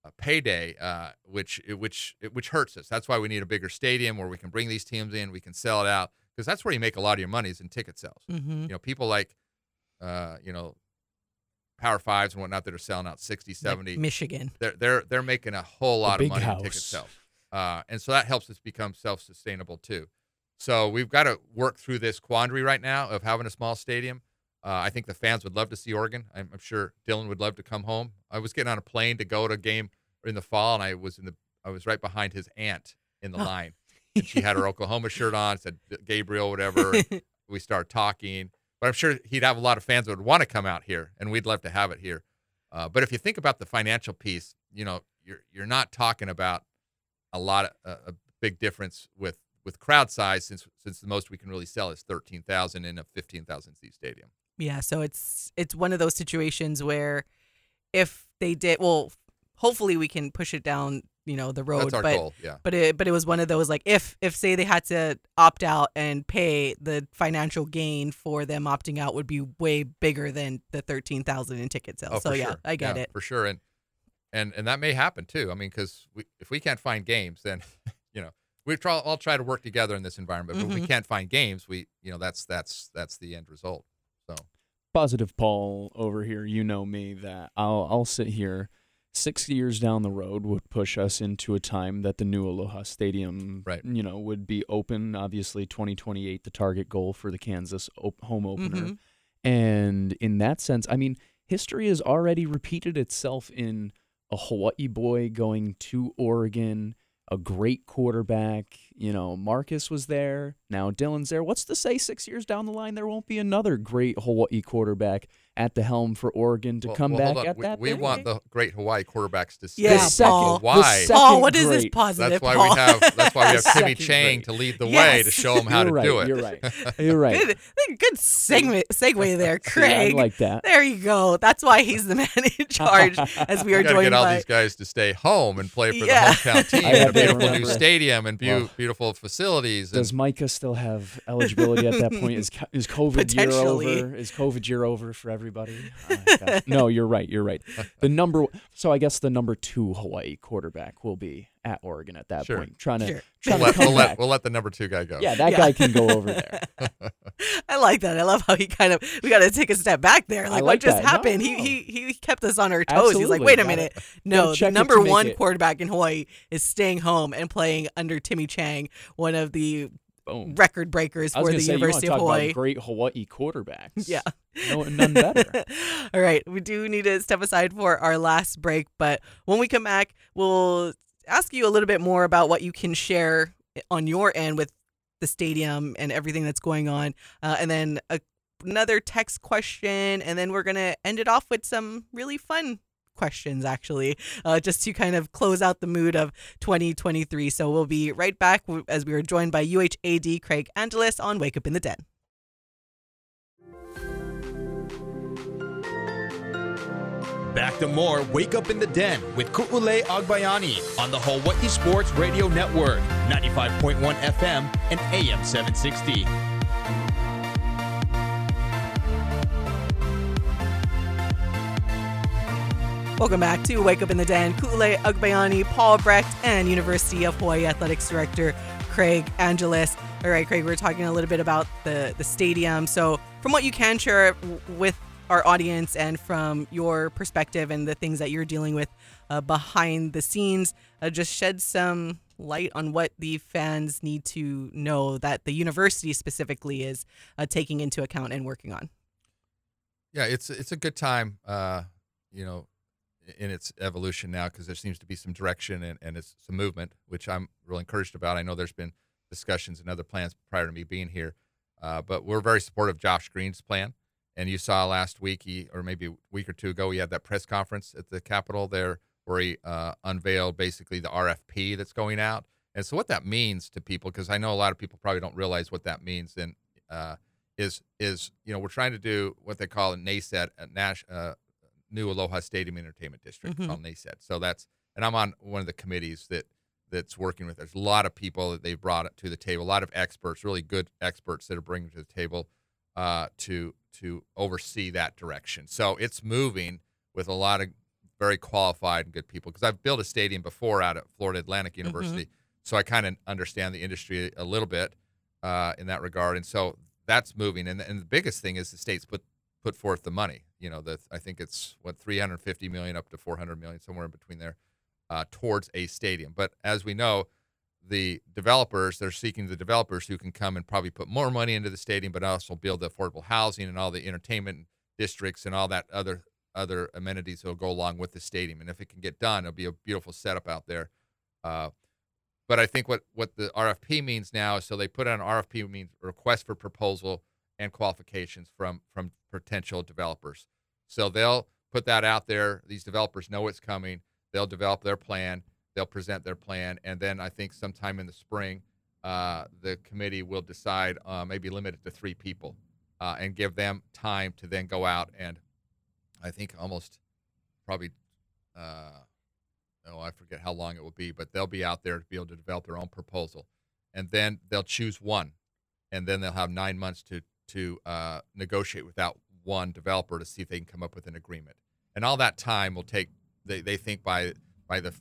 a payday, uh, which which which hurts us. That's why we need a bigger stadium where we can bring these teams in, we can sell it out because that's where you make a lot of your money is in ticket sales. Mhm. You know, people like, uh, you know, Power Fives and whatnot that are selling out 60, Like 70. Michigan. they're they're they're making a whole lot of big money in ticket sales, uh, and so that helps us become self-sustainable too. So we've got to work through this quandary right now of having a small stadium. Uh, I think the fans would love to see Oregon. I'm, I'm sure Dylan would love to come home. I was getting on a plane to go to a game in the fall, and I was in the I was right behind his aunt in the Oh. line, and she had her Oklahoma shirt on. Said Gabriel, whatever. we started talking, but I'm sure he'd have a lot of fans that would want to come out here, and we'd love to have it here. Uh, but if you think about the financial piece, you know, you're you're not talking about a lot of uh, a big difference with with crowd size since since the most we can really sell is thirteen thousand in a fifteen thousand seat stadium. Yeah, so it's it's one of those situations where if they did well, hopefully we can push it down, you know, the road. That's our but goal. Yeah. but it but it was one of those like if if say they had to opt out and pay the financial gain for them opting out would be way bigger than the thirteen thousand in ticket sales. Oh, so yeah, sure. I get Yeah, it. for sure. And and and that may happen too. I mean, because we, if we can't find games, then you know we try all try to work together in this environment. But if we mm-hmm. can't find games, we you know that's that's that's the end result. Positive Paul over here, you know me that I'll I'll sit here. Six years down the road would push us into a time that the new Aloha Stadium, Right. you know, would be open. Obviously, 2028, the target goal for the Kansas op- home opener. Mhm. And in that sense, I mean, history has already repeated itself in a Hawaii boy going to Oregon, a great quarterback. You know, Marcus was there. Now Dylan's there. What's to say six years down the line there won't be another great Hawaii quarterback at the helm for Oregon to Well- come well, hold back on. at we, that? we thing? want the great Hawaii quarterbacks to stay. Yeah, the second, Paul. Why? second Paul, what is this great. positive? That's why Paul? we have. That's why we have Timmy Chang grade. to lead the way to show them how You're to right. do it. You're right. You're right. good, good segue segue there, See, I like that. there you go. That's why he's the man in charge. As we We are got to joined get all by these guys to stay home and play for Yeah. the hometown team. I and a have to beautiful new stadium and beau- Well, beautiful facilities. Does Micah still have eligibility at that point? Is is COVID year over? Is COVID year over for everybody? Oh, gosh. no, you're right. You're right. The number. So I guess the number two Hawaii quarterback will be at Oregon at that Sure. point, trying to Sure. we'll, to let, come we'll, let, back. we'll let the number two guy go. yeah, that Yeah. guy can go over there. I like that. I love how he kind of we got to take a step back there. Like, like what just that. No, happened? He no. he he kept us on our toes. He's like, wait a minute, no, the number to make one it. quarterback in Hawaii is staying home and playing under Timmy Chang, one of the Boom. record breakers for the say, University of Hawaii. Great Hawaii quarterbacks. Yeah. No, none better. All right, we do need to step aside for our last break, but when we come back, we'll ask you a little bit more about what you can share on your end with the stadium and everything that's going on, uh, and then a, another text question, and then we're gonna end it off with some really fun questions actually uh, just to kind of close out the mood of 2023 so we'll be right back as we are joined by uhad Craig Angelos on wake up in the den Back to more Wake Up in the Den with Ku'ulei Agbayani on the Hawaii Sports Radio Network, 95.1 FM and AM 760. Welcome back to Wake Up in the Den. Ku'ulei Agbayani, Paul Brecht, and University of Hawaii Athletics Director Craig Angelos. All right, Craig, we're talking a little bit about the, the stadium. So, from what you can share with our audience and from your perspective and the things that you're dealing with uh, behind the scenes, uh, just shed some light on what the fans need to know that the university specifically is uh, taking into account and working on. yeah, it's it's a good time, uh, you know, in its evolution now because there seems to be some direction and, and it's some movement, which I'm really encouraged about. I know there's been discussions and other plans prior to me being here, uh, but we're very supportive of Josh Green's plan. And you saw last week, he or maybe a week or two ago, he had that press conference at the Capitol there where he uh, unveiled basically the RFP that's going out. And so, what that means to people, because I know a lot of people probably don't realize what that means, and uh, is is you know we're trying to do what they call a NASED, a Nash, uh, New Aloha Stadium Entertainment District, Mhm. called NASED. So that's and I'm on one of the committees that that's working with. There's a lot of people that they've brought to the table, a lot of experts, really good experts that are bringing to the table uh, to to oversee that direction. So it's moving with a lot of very qualified and good people. Because I've built a stadium before out at Florida Atlantic University, so I kind of understand the industry a little bit uh, in that regard. And so that's moving. And and the biggest thing is the state's put put forth the money. You know, that I think it's what 350 million up to 400 million, somewhere in between there, uh, towards a stadium. But as we know, the developers they're seeking the developers who can come and probably put more money into the stadium, but also build the affordable housing and all the entertainment districts and all that other other amenities that will go along with the stadium. And if it can get done, it'll be a beautiful setup out there. Uh, but I think what what the RFP means now is so they put out an RFP means request for proposal and qualifications from from potential developers. So they'll put that out there. These developers know it's coming. They'll develop their plan. They'll present their plan, and then I think sometime in the spring, uh, the committee will decide, uh, maybe limit it to three people, uh, and give them time to then go out and, I think almost, probably, uh, oh I forget how long it will be, but they'll be out there to be able to develop their own proposal, and then they'll choose one, and then they'll have nine months to to uh, negotiate with that one developer to see if they can come up with an agreement. And all that time will take. They, they think by by the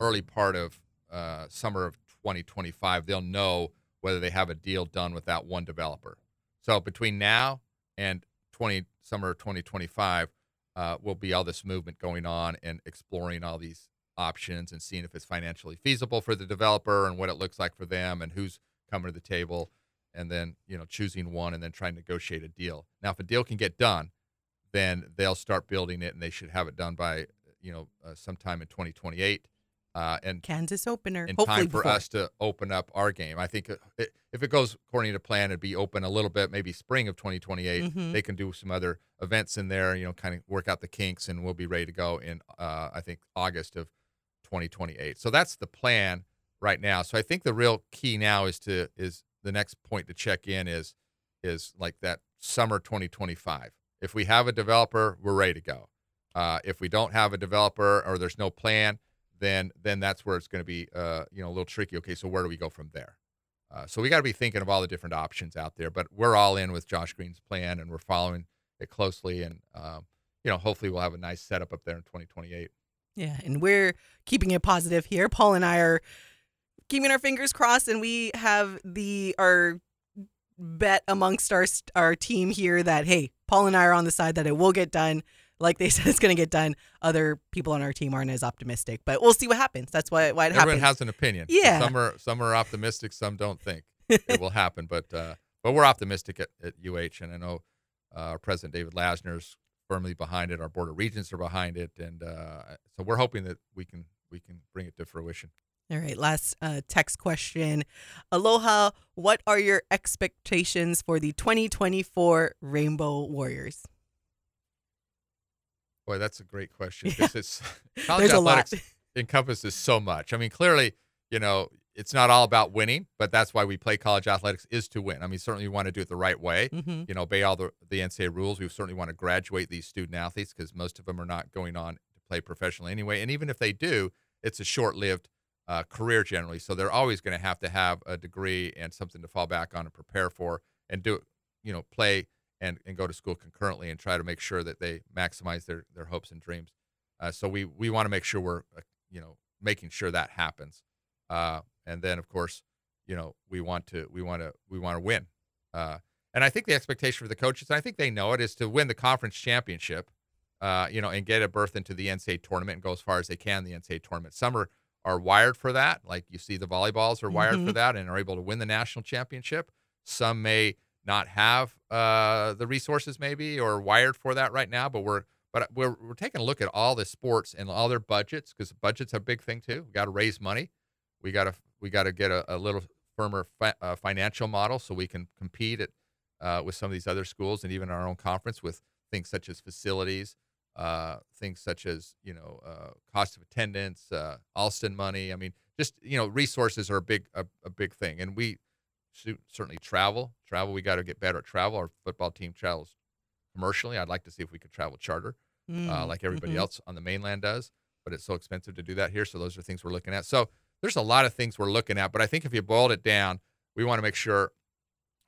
early part of uh, summer of 2025, they'll know whether they have a deal done with that one developer. So between now and 20 summer of 2025, uh, will be all this movement going on and exploring all these options and seeing if it's financially feasible for the developer and what it looks like for them and who's coming to the table and then you know choosing one and then trying to negotiate a deal. Now, if a deal can get done, then they'll start building it, and they should have it done by you know uh, sometime in 2028. Uh, and Kansas opener. in Hopefully time for before. us to open up our game. I think uh, it, if it goes according to plan, it'd be open a little bit, maybe spring of 2028. Mhm. They can do some other events in there, you know, kind of work out the kinks, and we'll be ready to go in, uh, I think, August of 2028. So that's the plan right now. So I think the real key now is to is the next point to check in is is like that summer 2025. If we have a developer, we're ready to go. Uh, if we don't have a developer or there's no plan, then then that's where it's going to be uh, you know a little tricky. Okay, so where do we go from there? Uh, so we got to be thinking of all the different options out there. But we're all in with Josh Green's plan, and we're following it closely. And um, you know, hopefully, we'll have a nice setup up there in 2028. Yeah, and we're keeping it positive here. Paul and I are keeping our fingers crossed, and we have the our bet amongst our our team here that hey, Paul and I are on the side that it will get done. Like they said, it's going to get done. Other people on our team aren't as optimistic, but we'll see what happens. That's why why it Everyone happens. has an opinion. Yeah. Some are some are optimistic, some don't think it will happen. But uh, but we're optimistic at, at UH, and I know uh, our president David Lassner's firmly behind it. Our board of regents are behind it, and uh, so we're hoping that we can we can bring it to fruition. All right, last uh, text question. Aloha, what are your expectations for the 2024 Rainbow Warriors? Boy, that's a great question because it's college There's athletics encompasses so much. I mean, clearly, you know, it's not all about winning, but that's why we play college athletics is to win. I mean, certainly we want to do it the right way. hmm You know, obey all the the NCAA rules. We certainly want to graduate these student athletes because most of them are not going on to play professionally anyway. And even if they do, it's a short-lived uh, career generally. So they're always going to have to have a degree and something to fall back on and prepare for, and do you know play and, and go to school concurrently and try to make sure that they maximize their their hopes and dreams. Uh, so we we want to make sure we're uh, you know making sure that happens. Uh, and then of course you know we want to we want to we want to win. Uh, and I think the expectation for the coaches, and I think they know it, is to win the conference championship. Uh, you know, and get a berth into the NCAA tournament and go as far as they can in the NCAA tournament. Some are, are wired for that, like you see the volleyballs are wired for Mhm. that and are able to win the national championship. Some may not have uh, the resources, maybe, or wired for that right now. But we're but we're we're taking a look at all the sports and all their budgets because budgets are a big thing too. We got to raise money. We got to we got to get a, a little firmer fi- uh, financial model so we can compete at uh, with some of these other schools and even our own conference with things such as facilities, uh, things such as you know uh, cost of attendance, uh, Alston money. I mean, just you know resources are a big a, a big thing, and we certainly travel. Travel, we got to get better at travel. Our football team travels commercially. I'd like to see if we could travel charter uh, like everybody Mhm. else on the mainland does, but it's so expensive to do that here. So those are things we're looking at. So there's a lot of things we're looking at, but I think if you boiled it down, we want to make sure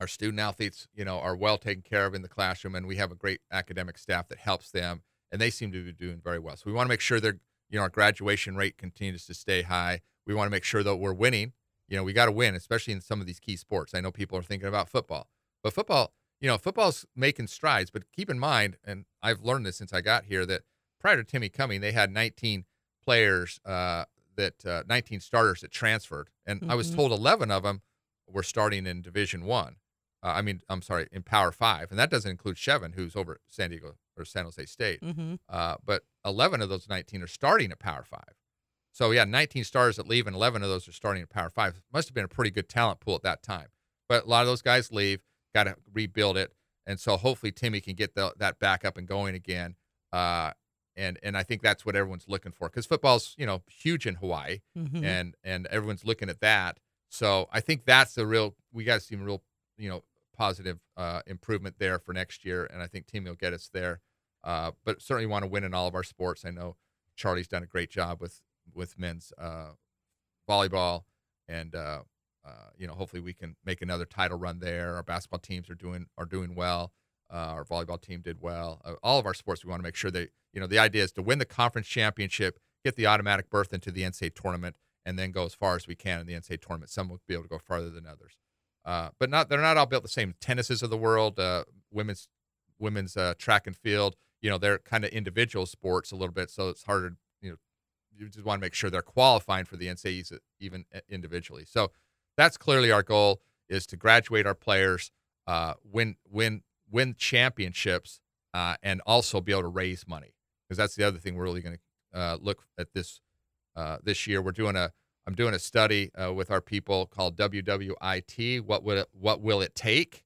our student athletes, you know, are well taken care of in the classroom, and we have a great academic staff that helps them, and they seem to be doing very well. So we want to make sure they're, you know, our graduation rate continues to stay high. We want to make sure that we're winning. You know, we got to win, especially in some of these key sports. I know people are thinking about football, but football, you know, football's making strides, but keep in mind, and I've learned this since I got here, that prior to Timmy coming, they had 19 players uh, that uh, 19 starters that transferred, and I was Mhm. told 11 of them were starting in Division One. Uh, I mean, I'm sorry, in Power Five, and that doesn't include Chevan, who's over at San Diego or San Jose State. Mm-hmm. Uh, but 11 of those 19 are starting at Power Five. So yeah, 19 stars that leave, and 11 of those are starting at Power Five. Must have been a pretty good talent pool at that time. But a lot of those guys leave, got to rebuild it, and so hopefully Timmy can get the, that back up and going again. Uh, and and I think that's what everyone's looking for because football's you know huge in Hawaii, Mm-hmm. and and everyone's looking at that. So I think that's the real we got to see the real you know positive uh, improvement there for next year, and I think Timmy will get us there. Uh, but certainly want to win in all of our sports. I know Charlie's done a great job with with men's uh, volleyball, and uh, uh, you know hopefully we can make another title run there. Our basketball teams are doing are doing well. Uh, our volleyball team did well. All of our sports, we want to make sure that you know the idea is to win the conference championship, get the automatic berth into the NCAA tournament, and then go as far as we can in the NCAA tournament. Some will be able to go farther than others, uh, but not they're not all built the same. Tennises of the world, uh, women's women's uh, track and field, you know, they're kind of individual sports a little bit, so it's harder. You know, you just want to make sure they're qualifying for the NCAAs even uh, individually. So that's clearly our goal is to graduate our players, uh, win win win championships, uh, and also be able to raise money because that's the other thing we're really going to uh, look at this uh, this year. We're doing a I'm doing a study uh, with our people called WWIT. What would it, what will it take?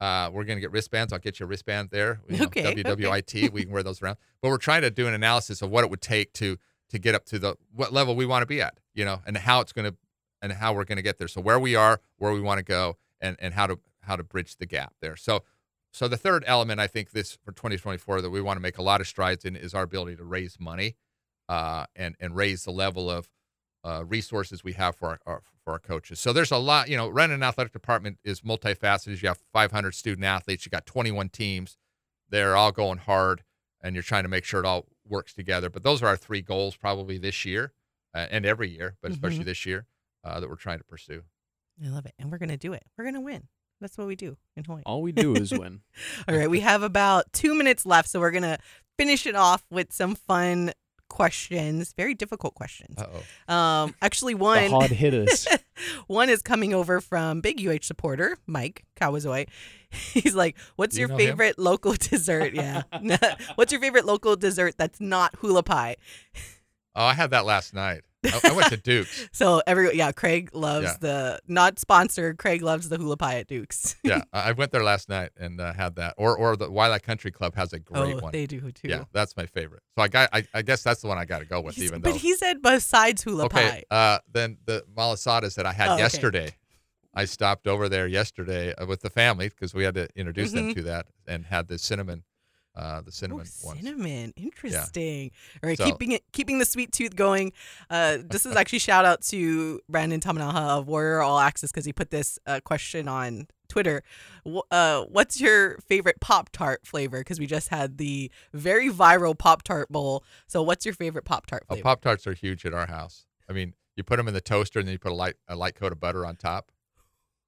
Uh, we're going to get wristbands. I'll get you a wristband there. You know, Okay, okay. WWIT. We can wear those around. But we're trying to do an analysis of what it would take to to get up to the what level we want to be at. You know, and how it's going to and how we're going to get there. So where we are, where we want to go, and and how to how to bridge the gap there. So so the third element I think this for 2024 that we want to make a lot of strides in is our ability to raise money, uh, and and raise the level of uh, resources we have for our, our for our coaches. So there's a lot, you know, running an athletic department is multifaceted. You have 500 student athletes, you got 21 teams, they're all going hard, and you're trying to make sure it all works together. But those are our three goals probably this year uh, and every year, but especially Mhm. this year uh, that we're trying to pursue. I love it, and we're gonna do it. We're gonna win. That's what we do in Hawaii. All we do is win. All right, we have about two minutes left, so we're gonna finish it off with some fun questions. Very difficult questions. Um, actually, the one hard hitters. one is coming over from big UH supporter Mike Kawazoi. He's like, "What's Do you your know him? favorite local dessert?" Yeah, what's your favorite local dessert that's not hula pie? Oh, I had that last night. I, I went to Duke's. So every yeah, Craig loves Yeah. the not sponsored. Craig loves the hula pie at Duke's. Yeah, I went there last night and uh, had that. Or or the Waialae Country Club has a great oh, one. they do too. Yeah, that's my favorite. So I got. I, I guess that's the one I got to go with, He's- even but he said besides hula okay. pie. Uh, then the malasadas that I had Oh, okay. yesterday. I stopped over there yesterday uh, with the family because we had to introduce them Mhm. to that and had the cinnamon, uh, the cinnamon ones. cinnamon. Interesting. All right, So- keeping it keeping the sweet tooth going. Uh, this is actually shout out to Brandon Tamanaha of Warrior All Access because he put this uh, question on Twitter. Uh, what's your favorite Pop Tart flavor? Because we just had the very viral Pop Tart bowl. So, what's your favorite Pop Tart Oh, flavor? Pop tarts are huge at our house. I mean, you put them in the toaster and then you put a light a light coat of butter on top.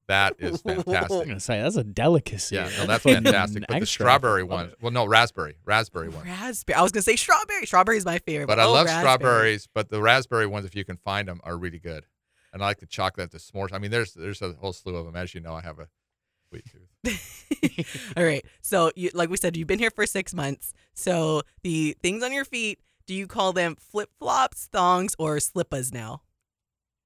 That is fantastic. I'm gonna say that's a delicacy. Yeah, no, that's fantastic. But the strawberry one, well, no, raspberry, raspberry one. Raspberry. I was gonna say strawberry. Strawberry is my favorite. But I oh, love raspberry. strawberries. But the raspberry ones, if you can find them, are really good. And I like the chocolate, the s'mores. I mean, there's there's a whole slew of them. As you know, I have a sweet tooth. All right. So, you, like we said, you've been here for six months. So, the things on your feet, do you call them flip flops, thongs, or slippas now?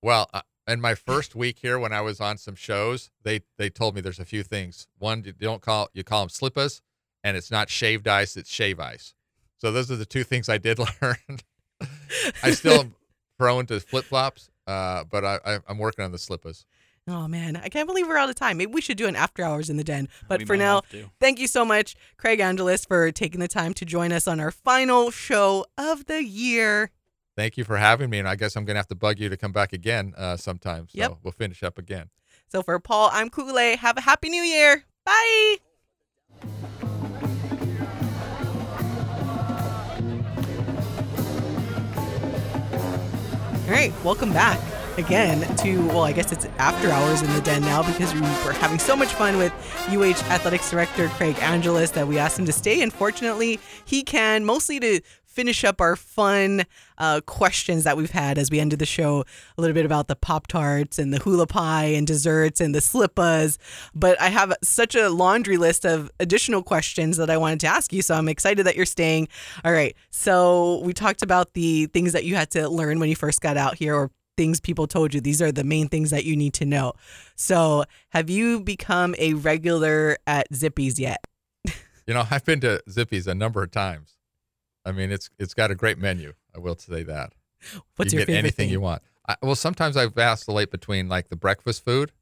Well, uh, in my first week here, when I was on some shows, they they told me there's a few things. One, you don't call you call them slippas, and it's not shaved ice; it's shave ice. So those are the two things I did learn. I still am prone to flip flops, uh, but I, I I'm working on the slippas. Oh man, I can't believe we're out of time. Maybe we should do an after hours in the den. But We for now, thank you so much, Craig Angelos, for taking the time to join us on our final show of the year. Thank you for having me, and I guess I'm gonna have to bug you to come back again uh, sometime. So Yep. we'll finish up again. So for Paul, I'm Ku'ulei. Have a happy new year. Bye. All right, welcome back. again to, well, I guess it's after hours in the den now because we were having so much fun with UH Athletics Director Craig Angelos that we asked him to stay. Unfortunately, he can, mostly to finish up our fun uh, questions that we've had as we ended the show a little bit about the Pop Tarts and the hula pie and desserts and the slippas. But I have such a laundry list of additional questions that I wanted to ask you. So I'm excited that you're staying. All right. So we talked about the things that you had to learn when you first got out here or things people told you. These are the main things that you need to know. So have you become a regular at Zippy's yet? You know, I've been to Zippy's a number of times. I mean, it's it's got a great menu. I will say that. What's you your can get favorite anything thing? you want. I, well, sometimes I vacillate between like the breakfast food,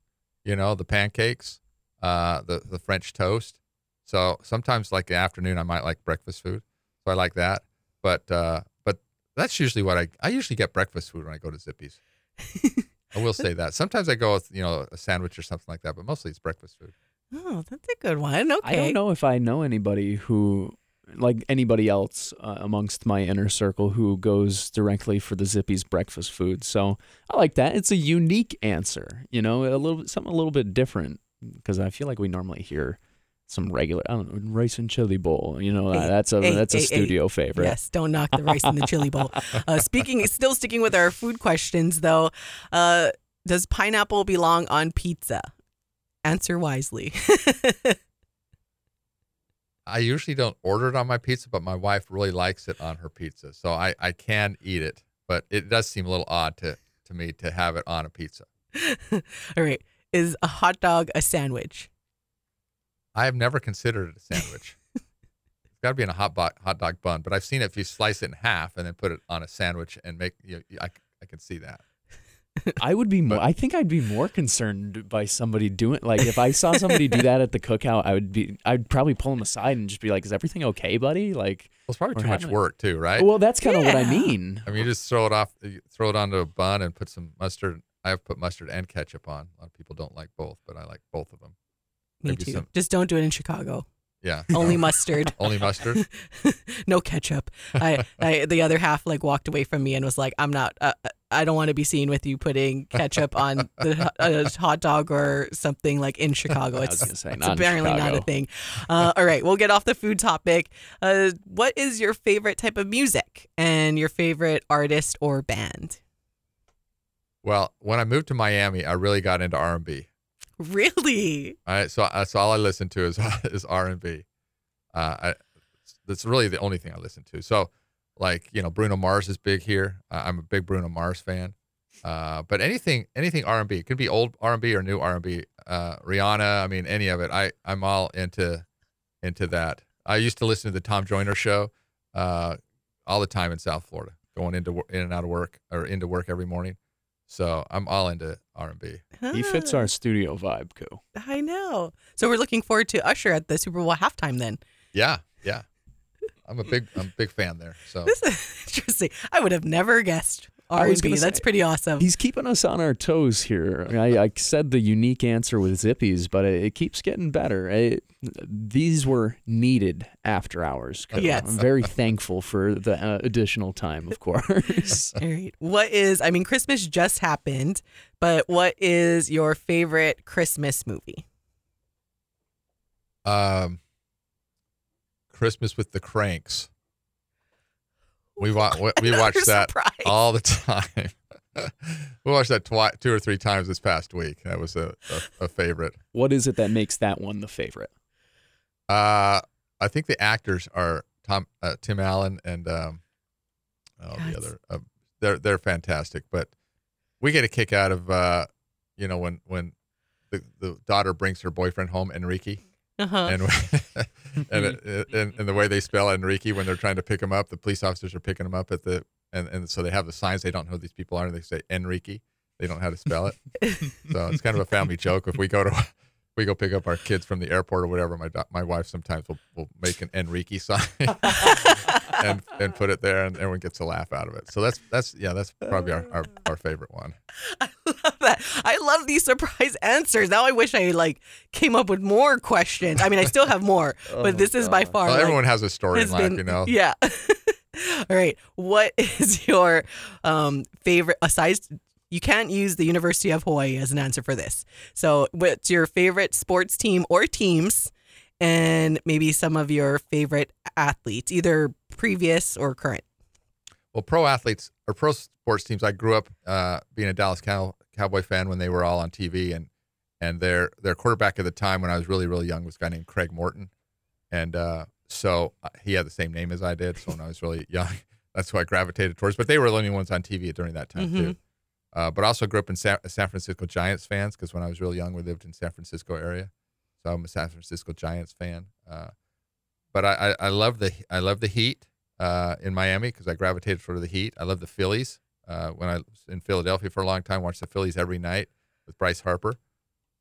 you know, the pancakes, uh, the the French toast. So sometimes, like the afternoon, I might like breakfast food. So I like that. But uh, but that's usually what I I usually get breakfast food when I go to Zippy's. I will say that. Sometimes I go with you know a sandwich or something like that, but mostly it's breakfast food. Oh, that's a good one. Okay. I don't know if I know anybody who, like anybody else uh, amongst my inner circle, who goes directly for the Zippy's breakfast food. So I like that. It's a unique answer, you know, a little something a little bit different because I feel like we normally hear some regular, I don't know, rice and chili bowl. You know, Hey, that's a hey, that's a hey, studio favorite. Yes, don't knock the rice and the chili bowl. Uh, speaking, still sticking with our food questions though, uh, does pineapple belong on pizza? Answer wisely. I usually don't order it on my pizza, but my wife really likes it on her pizza, so I I can eat it. But it does seem a little odd to to me to have it on a pizza. All right, is a hot dog a sandwich? I have never considered it a sandwich. it's got to be in a hot bo- hot dog bun, but I've seen it if you slice it in half and then put it on a sandwich and make you. know, I I can see that. I would be more. But- I think I'd be more concerned by somebody doing like if I saw somebody do that at the cookout, I would be. I'd probably pull them aside and just be like, "Is everything okay, buddy?" Like, Well, it's probably too much having it. work too, right? well, that's kind of what I mean. I mean, you just throw it off, you throw it onto a bun and put some mustard. I have put mustard and ketchup on. A lot of people don't like both, but I like both of them. Me Maybe too. some- Just don't do it in Chicago. Yeah. Only No. mustard. Only mustard. no ketchup. I, I the other half like walked away from me and was like, "I'm not. Uh, I don't want to be seen with you putting ketchup on the uh, hot dog or something like in Chicago." I It's, was gonna say, it's not in apparently not a thing. Uh, all right, we'll get off the food topic. Uh, what is your favorite type of music and your favorite artist or band? Well, when I moved to Miami, I really got into R and B. Really? All right, so that's all I listen to is is R and B. Uh, I, that's really the only thing I listen to. So, like you know, Bruno Mars is big here. Uh, I'm a big Bruno Mars fan. Uh, but anything anything R and B, it could be old R and B or new R and B. Uh, Rihanna, I mean, any of it. I I'm all into into that. I used to listen to the Tom Joyner show uh, all the time in South Florida, going into in and out of work or into work every morning. So I'm all into R and B. He fits our studio vibe, Ku. I know. So we're looking forward to Usher at the Super Bowl halftime. Then Yeah, yeah. I'm a big I'm a big fan there. So this is interesting. I would have never guessed I R was and B. gonna That's pretty awesome. He's keeping us on our toes here. I, I said the unique answer with Zippy's, but it, it keeps getting better. It, these were needed after hours. Ku. Yes. I'm very thankful for the uh, additional time, of course. All right. What is, I mean, Christmas just happened, but what is your favorite Christmas movie? um Christmas with the Cranks. We wa- we- we Another watched that surprise. all the time. we watched that twi- two or three times this past week. That was a, a, a favorite. what is it that makes that one the favorite? Uh, I think the actors are Tom, uh, Tim Allen, and um, oh, Yes. the other. Uh, they're they're fantastic. But we get a kick out of uh, you know when when the, the daughter brings her boyfriend home, Enrique, Uh-huh. and and, it, and and the way they spell Enrique when they're trying to pick him up, the police officers are picking him up at the and and so they have the signs. They don't know who these people are. and They say Enrique. They don't know how to spell it. so it's kind of a family joke. If we go to we go pick up our kids from the airport or whatever, my my wife sometimes will, will make an Enrique sign and and put it there, and everyone gets a laugh out of it. So that's that's yeah, that's probably our, our, our favorite one. I love that. I love these surprise answers. Now I wish I like came up with more questions. I mean, I still have more, but this is by far. Well, like, everyone has a story in life, been- you know. Yeah. All right. What is your um, favorite aside you can't use the University of Hawaii as an answer for this. So, what's your favorite sports team or teams, and maybe some of your favorite athletes, either previous or current? Well, pro athletes or pro sports teams. I grew up uh, being a Dallas Cow- Cowboy fan when they were all on TV, and and their their quarterback at the time when I was really really young was a guy named Craig Morton, and uh, so uh, he had the same name as I did. So when I was really young, that's who I gravitated towards. But they were the only ones on TV during that time too. Uh, but I also grew up in San, San Francisco Giants fans because when I was really young, we lived in San Francisco area, so I'm a San Francisco Giants fan. Uh, but I, I, I love the I love the Heat uh, in Miami because I gravitated toward the Heat. I love the Phillies. Uh, when I was in Philadelphia for a long time, watched the Phillies every night with Bryce Harper.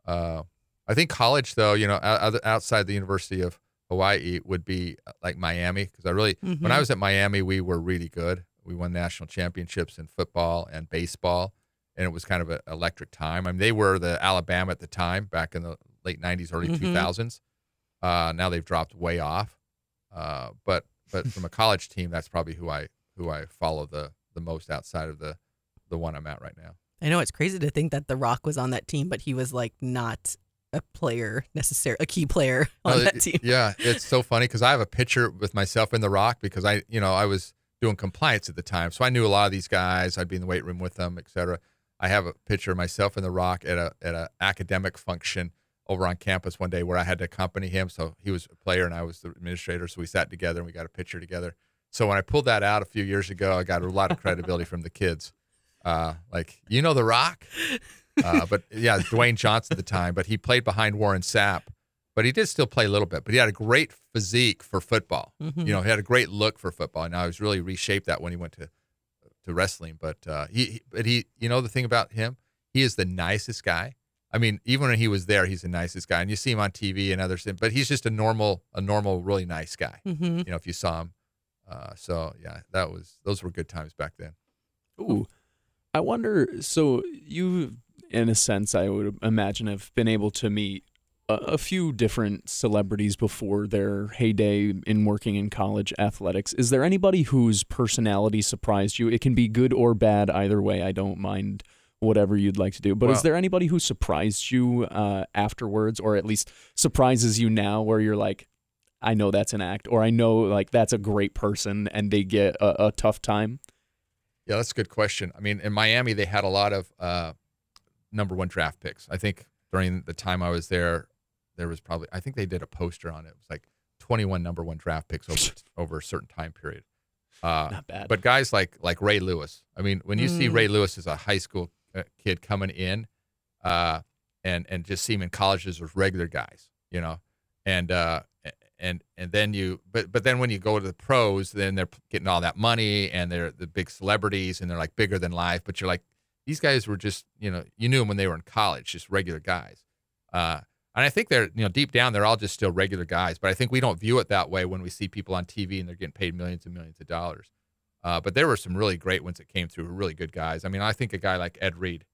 Uh, I think college, though, you know, outside the University of Hawaii would be uh, like Miami because I really, when I Mhm. was at Miami, we were really good. We won national championships in football and baseball, and it was kind of an electric time. I mean, they were the Alabama at the time, back in the late '90s, early Mhm. 2000s. Uh, now they've dropped way off. Uh, but but from a college team, that's probably who I who I follow the the most outside of the the one I'm at right now. I know it's crazy to think that The Rock was on that team, but he was like not a player necessarily, a key player on No, that team. Yeah, it's so funny because I have a picture with myself in the Rock because I, you know, I was doing compliance at the time, so I knew a lot of these guys. I'd be in the weight room with them, etc. I have a picture of myself in the Rock at a at a academic function over on campus one day where I had to accompany him. So he was a player and I was the administrator, so we sat together and we got a picture together. So when I pulled that out a few years ago, I got a lot of credibility from the kids. Uh, like, you know, the Rock. Uh, but yeah, Dwayne Johnson at the time, but he played behind Warren Sapp but he did still play a little bit. But he had a great physique for football. Mhm. You know, he had a great look for football. And now he's really reshaped that when he went to to wrestling. But uh, he- but he, you know, the thing about him, he is the nicest guy. I mean, even when he was there, he's the nicest guy. And you see him on TV and other things. but he's just a normal, a normal, really nice guy. hmm You know, if you saw him. Uh, so yeah, that was those were good times back then. Ooh, I wonder. So you, in a sense, I would imagine, have been able to meet a, a few different celebrities before their heyday in working in college athletics. Is there anybody whose personality surprised you? It can be good or bad, either way. I don't mind whatever you'd like to do. But is there anybody who surprised you uh, afterwards, or at least surprises you now, where you're like, I know that's an act, or I know like that's a great person, and they get a, a tough time. Yeah, that's a good question. I mean, in Miami, they had a lot of uh, number one draft picks. I think during the time I was there, there was probably I think they did a poster on it. It was like 21 number one draft picks over over a certain time period. Uh, Not bad. but guys like like Ray Lewis. I mean, when you see Mm. Ray Lewis as a high school kid coming in, uh, and and just see him in colleges as regular guys, you know, and uh, and and then you but but then when you go to the pros, then they're getting all that money and they're the big celebrities and they're like bigger than life. But you're like these guys were just you know you knew them when they were in college, just regular guys. Uh, and I think they're you know deep down they're all just still regular guys. But I think we don't view it that way when we see people on TV and they're getting paid millions and millions of dollars. Uh, but there were some really great ones that came through, really good guys. I mean, I think a guy like Ed Reed,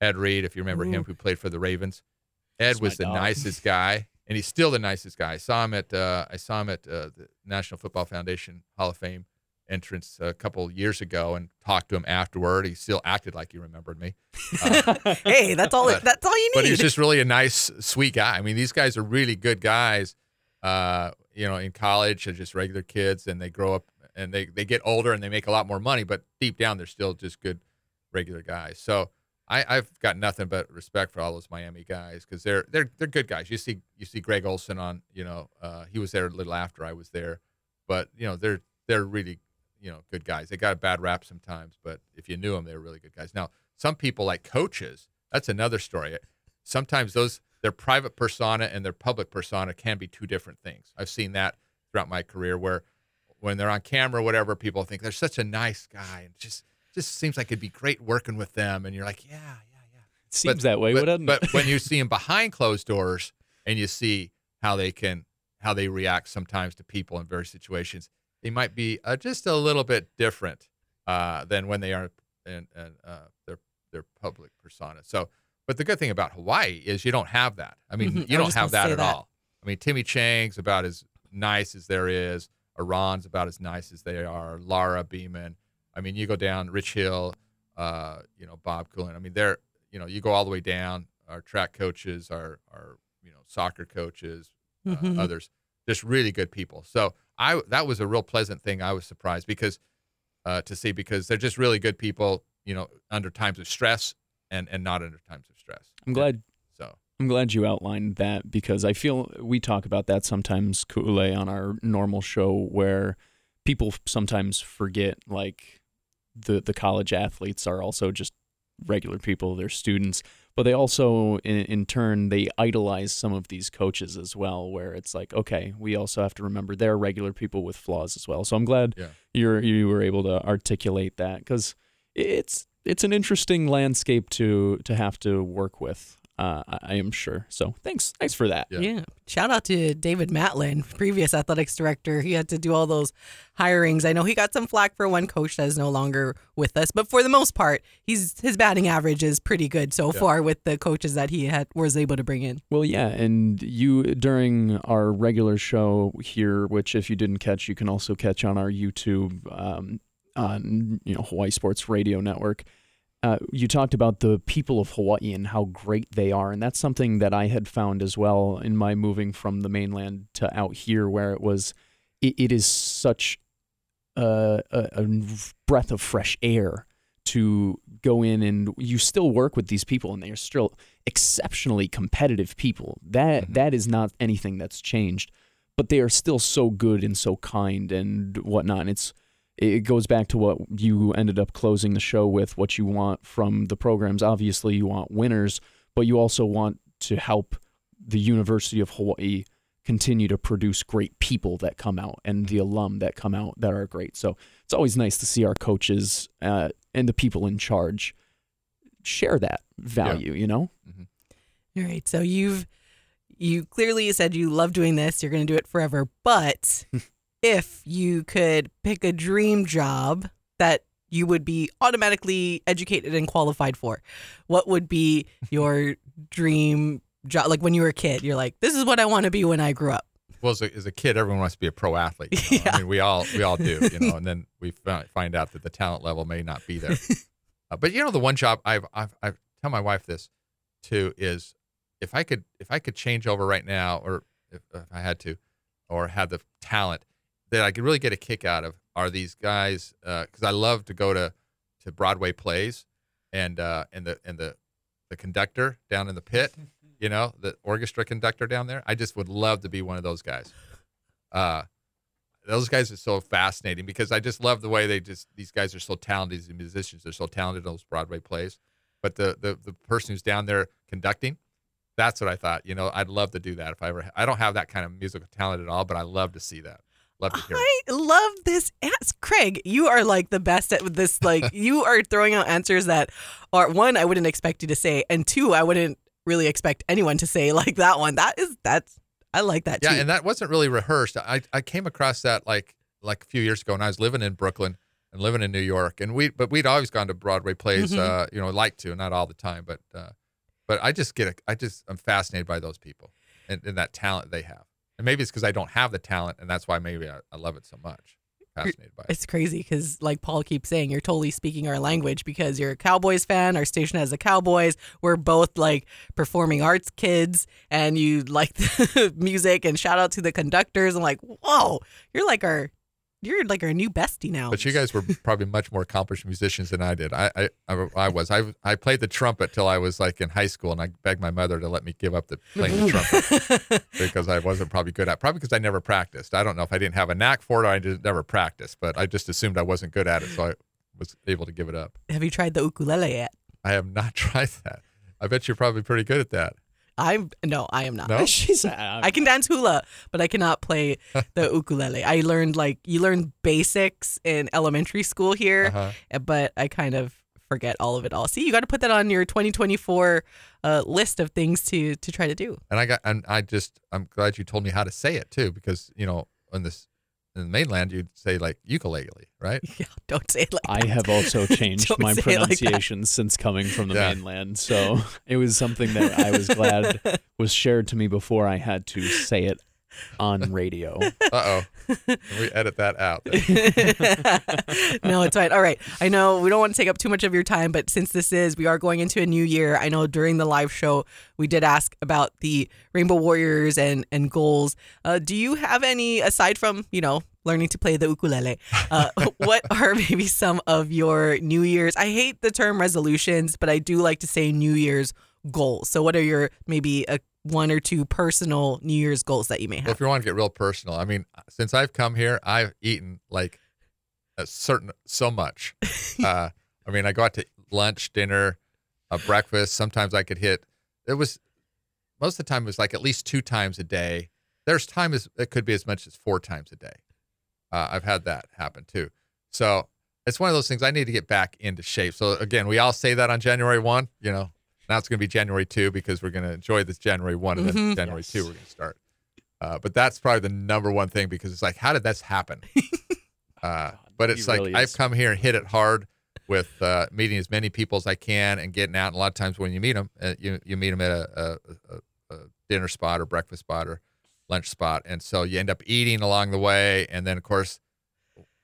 Ed Reed, if you remember him, who played for the Ravens, Ed That's was the dog. nicest guy, and he's still the nicest guy. I saw him at uh, I saw him at uh, the National Football Foundation Hall of Fame entrance a couple years ago, and talked to him afterward. He still acted like he remembered me, uh, Hey, that's all. But- that's all you need. but he's just really a nice, sweet guy. I mean, these guys are really good guys. Uh, you know, in college, they're just regular kids, and they grow up and they they get older and they make a lot more money. But deep down, they're still just good, regular guys. So I, I've got nothing but respect for all those Miami guys because they're they're they're good guys. You see you see Greg Olsen on, you know, uh, he was there a little after I was there, but you know they're they're really you know good guys. They got a bad rap sometimes, but if you knew them, they were really good guys. Now some people like coaches. That's another story. Sometimes those their private persona and their public persona can be two different things. I've seen that throughout my career where when they're on camera whatever, people think they're such a nice guy and just just seems like it'd be great working with them. And you're like, yeah, yeah, yeah. It Seems But- that way, but, but when you see them behind closed doors and you see how they can how they react sometimes to people in various situations, they might be uh, just a little bit different uh, than when they are in, in uh, their their public persona. So, but the good thing about Hawaii is you don't have that. I mean, Mhm. You don't have that at that. all. I mean, Timmy Chang's about as nice as there is. Eran's about as nice as they are. Laura Beeman. I mean, you go down Rich Hill, uh, you know, Bob Coolen. I mean, they're, you know, you go all the way down. Our track coaches, our, our, you know, soccer coaches, uh, Mhm. others, just really good people. So I, that was a real pleasant thing. I was surprised because, uh, to see because they're just really good people, you know, under times of stress and and not under times of stress. I'm glad So I'm glad you outlined that because I feel we talk about that sometimes, Ku'ulei, on our normal show where people sometimes forget like the the college athletes are also just regular people, they're students, but they also in, in turn they idolize some of these coaches as well where it's like, okay, we also have to remember they're regular people with flaws as well. So I'm glad Yeah. you're you were able to articulate that cuz it's it's an interesting landscape to to have to work with. Uh, I, I am sure. So thanks, thanks for that. Yeah. Yeah. Shout out to David Matlin, previous athletics director. He had to do all those hirings. I know he got some flack for one coach that is no longer with us, but for the most part, he's his batting average is pretty good so Yeah. far with the coaches that he had was able to bring in. Well, yeah, and you during our regular show here, which if you didn't catch, you can also catch on our YouTube um, on you know Hawaii Sports Radio Network. Uh, you talked about the people of Hawaii and how great they are, and that's something that I had found as well in my moving from the mainland to out here, where it was, it, it is such a, a, a breath of fresh air to go in and you still work with these people and they are still exceptionally competitive people. That Mhm. that is not anything that's changed, but they are still so good and so kind and whatnot. And it's it goes back to what you ended up closing the show with. What you want from the programs. Obviously, you want winners, but you also want to help the University of Hawaii continue to produce great people that come out and the alum that come out that are great. So it's always nice to see our coaches uh, and the people in charge share that value. You know. All right. So you've you clearly said you love doing this. You're going to do it forever. But if you could pick a dream job that you would be automatically educated and qualified for, what would be your dream job? Like when you were a kid, you're like, this is what I want to be when I grew up. well, as a, as a kid, everyone wants to be a pro athlete. you know? Yeah. I mean, we all we all do, you know. And then we find out that the talent level may not be there. uh, but you know, the one job I've I've I've tell my wife this too is if I could if I could change over right now, or if, if I had to, or had the talent that I could really get a kick out of are these guys because I love to go to to Broadway plays and uh, and the and the the conductor down in the pit, you know, the orchestra conductor down there. I just would love to be one of those guys. Uh, those guys are so fascinating because I just love the way they just these guys are so talented. These musicians are so talented in those Broadway plays. But the the the person who's down there conducting, that's what I thought. You know, I'd love to do that if I ever. I don't have that kind of musical talent at all, but I love to see that. Love to hear. I love this. Ans- Craig, you are like the best at this. Like you are throwing out answers that are one I wouldn't expect you to say, and two I wouldn't really expect anyone to say like that one. That is that's I like that Yeah, too. and that wasn't really rehearsed. I, I came across that like like a few years ago, and I was living in Brooklyn and living in New York, and we but we'd always gone to Broadway plays. Mhm. Uh, you know, like to, not all the time, but uh, but I just get a, I just I'm fascinated by those people and, and that talent they have, and maybe it's because I don't have the talent, and that's why maybe I, I love it so much. Fascinated by it. It's crazy because, like Paul keeps saying, you're totally speaking our language because you're a Cowboys fan. Our station has the Cowboys. We're both like performing arts kids, and you like the music. And shout out to the conductors. I'm like, whoa, you're like our, you're like our new bestie now. But you guys were probably much more accomplished musicians than I did. I I, I, I was. I, I played the trumpet till I was like in high school, and I begged my mother to let me give up the playing the trumpet because I wasn't probably good at. Probably because I never practiced. I don't know if I didn't have a knack for it or I just never practiced, but I just assumed I wasn't good at it, so I was able to give it up. Have you tried the ukulele yet? I have not tried that. I bet you're probably pretty good at that. I'm no, I am not. No? She's I can dance hula, but I cannot play the ukulele. I learned like you learn basics in elementary school here, Uh-huh. uh, but I kind of forget all of it all. See, you got to put that on your 2024 uh, list of things to to try to do. And I got and I just I'm glad you told me how to say it too because you know in this in the mainland you'd say like ukulele, right? Yeah, don't say it like I that. have also changed my say it like since coming from the Yeah. mainland. So it was something that I was glad was shared to me before I had to say it on radio. Uh oh. we edit that out. no, it's fine. All right. I know we don't want to take up too much of your time, but since this is, we are going into a new year. I know during the live show, we did ask about the Rainbow Warriors and, and goals. Uh, do you have any, aside from, you know, learning to play the ukulele, uh, what are maybe some of your New Year's? I hate the term resolutions, but I do like to say New Year's goals. So, what are your maybe a one or two personal New Year's goals that you may Well, have? if you want to get real personal, I mean, since I've come here, I've eaten like a certain so much. Uh, I mean, I go out to lunch, dinner, uh, breakfast. Sometimes I could hit. It was most of the time it was like at least two times a day. There's times it could be as much as four times a day. Uh, I've had that happen too. So it's one of those things I need to get back into shape. So again, we all say that on January one. You know, now it's going to be January two because we're going to enjoy this January one, and then Mhm. January Yes. two we're going to start. Uh, but that's probably the number one thing because it's like, how did this happen? uh, but he it's like really I've come here and hit it hard with uh, meeting as many people as I can and getting out. And a lot of times when you meet them, uh, you you meet them at a, a, a, a dinner spot or breakfast spot or lunch spot, and so you end up eating along the way. And then of course,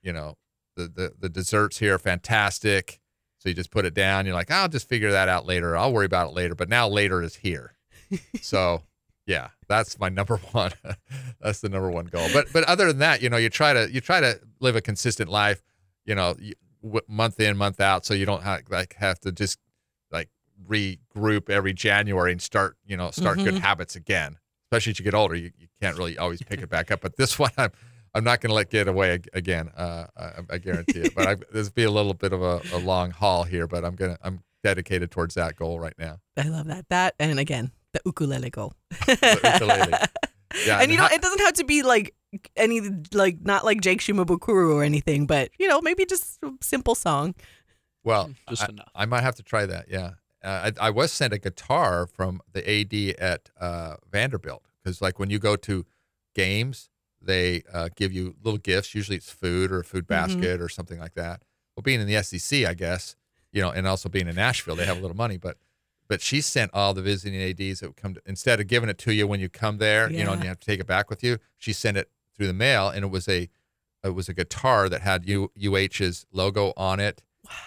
you know, the the, the desserts here are fantastic. So you just put it down. You're like, I'll just figure that out later. I'll worry about it later. But now later is here. so yeah, that's my number one. that's the number one goal. But but other than that, you know, you try to you try to live a consistent life. You know, you, w- month in month out, so you don't have, like have to just like regroup every January and start you know start good Mhm. habits again. Especially as you get older, you, you can't really always pick it back up. But this one, I'm I'm not going to let get away again. Uh, I, I guarantee it. But I, this will be a little bit of a, a long haul here. But I'm gonna I'm dedicated towards that goal right now. I love that. That and again, the ukulele goal. The ukulele. Yeah, and you know, how- it doesn't have to be like any like not like Jake Shimabukuro or anything, but you know, maybe just a simple song. Well, Just I, enough. I might have to try that. Yeah, uh, I, I was sent a guitar from the AD at uh, Vanderbilt because, like, when you go to games, they uh, give you little gifts. Usually, it's food or a food basket or something like that. Well, being in the SEC, I guess you know, and also being in Nashville, they have a little money, but. But she sent all the visiting ads that would come to, instead of giving it to you when you come there, you know, and you have to take it back with you. She sent it through the mail, and it was a it was a guitar that had U, UH's logo on it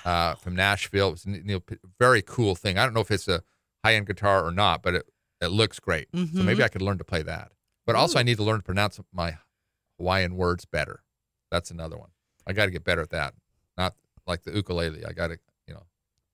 uh, from Nashville. It was a you know, very cool thing. I don't know if it's a high end guitar or not, but it, it looks great. So Mhm. maybe I could learn to play that. But also, I need to learn to pronounce my Hawaiian words better. That's another one. I got to get better at that. Not like the ukulele. I got to,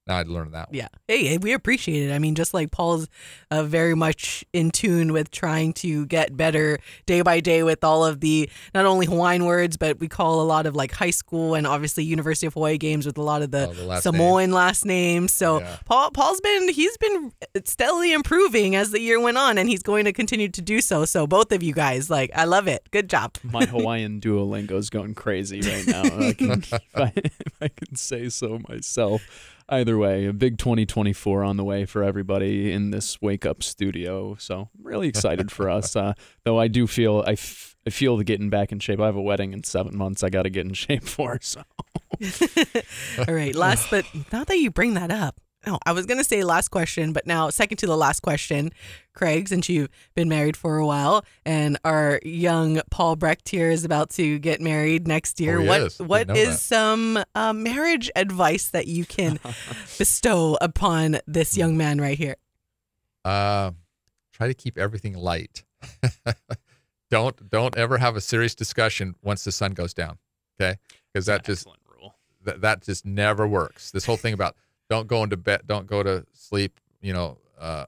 now I'd learn that one. Yeah. Hey, we appreciate it. I mean, just like Paul's uh, very much in tune with trying to get better day by day with all of the not only Hawaiian words, but we call a lot of like high school and obviously University of Hawaii games with a lot of the, Oh, the last Samoan last names. So Yeah. Paul Paul's been he's been steadily improving as the year went on, and he's going to continue to do so. So both of you guys, like, I love it. Good job. My Hawaiian Duolingo's going crazy right now. I can, if, I, if I can say so myself. Either way, a big 2024 on the way for everybody in this Wake Up studio. So I'm really excited for us. Uh, though I do feel I, f- I feel the getting back in shape. I have a wedding in seven months. I got to get in shape for. So All right, last but now that you bring that up, no, I was gonna say last question, but now second to the last question, Craig, since you've been married for a while, and our young Paul Brecht here is about to get married next year. Oh, he what is. Didn't what know is that. some uh, marriage advice that you can bestow upon this young man right here? Uh, try to keep everything light. don't don't ever have a serious discussion once the sun goes down. Okay, because that just rule. that, that just never works. This whole thing about don't go into bed, don't go to sleep, you know, uh,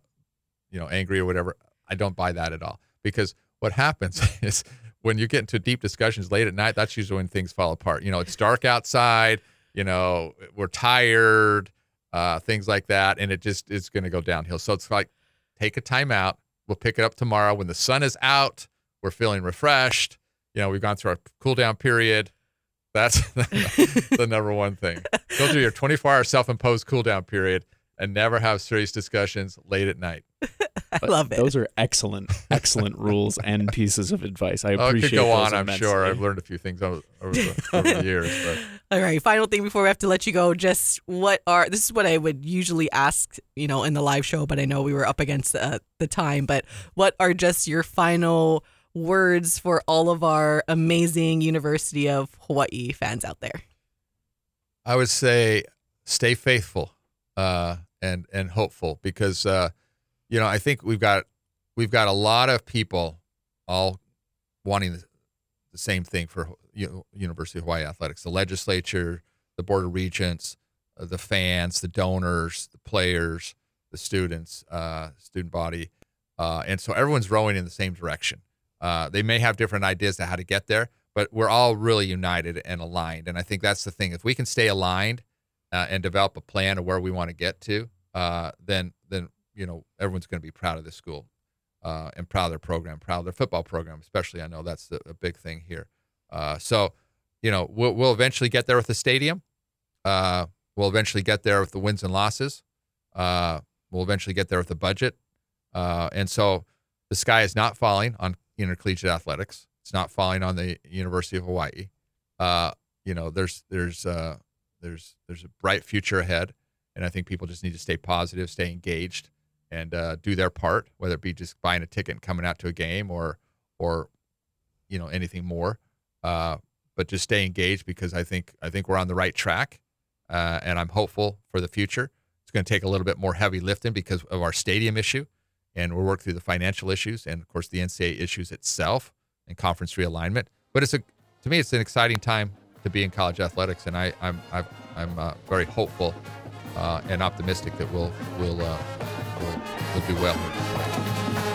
you know, angry or whatever. I don't buy that at all because what happens is when you get into deep discussions late at night, that's usually when things fall apart. You know, it's dark outside. You know, we're tired, uh, things like that, and it just is going to go downhill. So it's like take a time out. We'll pick it up tomorrow when the sun is out. We're feeling refreshed. You know, we've gone through our cool down period. That's the number one thing. Go through your 24 hour self imposed cool down period and never have serious discussions late at night. I love it. Those are excellent, excellent rules and pieces of advice. I Oh, it appreciate could go those on, I'm sure. I've learned a few things over, over, the, over the years. But All right, final thing before we have to let you go. Just what are this is what I would usually ask, you know, in the live show, but I know we were up against uh, the time. But what are just your final words for all of our amazing University of Hawaii fans out there? I would say stay faithful uh, and and hopeful because uh, you know I think we've got we've got a lot of people all wanting the, same thing for University of Hawaii athletics: the legislature, the board of regents, uh, the fans, the donors, the players, the students, uh, student body, uh, and so everyone's rowing in the same direction. Uh, they may have different ideas to how to get there, but we're all really united and aligned. And I think that's the thing. If we can stay aligned uh, and develop a plan of where we want to get to, uh, then then you know everyone's going to be proud of this school uh, and proud of their program, proud of their football program, especially. I know that's the, a big thing here. Uh, so, you know, we'll, we'll eventually get there with the stadium. Uh, we'll eventually get there with the wins and losses. Uh, we'll eventually get there with the budget. and so, the sky is not falling on intercollegiate athletics. It's not falling on the University of Hawaii. Uh, you know, there's there's uh, there's there's a bright future ahead, and I think people just need to stay positive, stay engaged, and uh, do their part, whether it be just buying a ticket and coming out to a game or or you know anything more. Uh, but just stay engaged because I think I think we're on the right track, uh, and I'm hopeful for the future. It's going to take a little bit more heavy lifting because of our stadium issue, and we'll work through the financial issues and of course the NCAA issues itself and conference realignment. But it's a to me, it's an exciting time to be in college athletics, and I, I'm I'm, I'm uh, very hopeful uh, and optimistic that we'll we'll, uh, we'll we'll do well.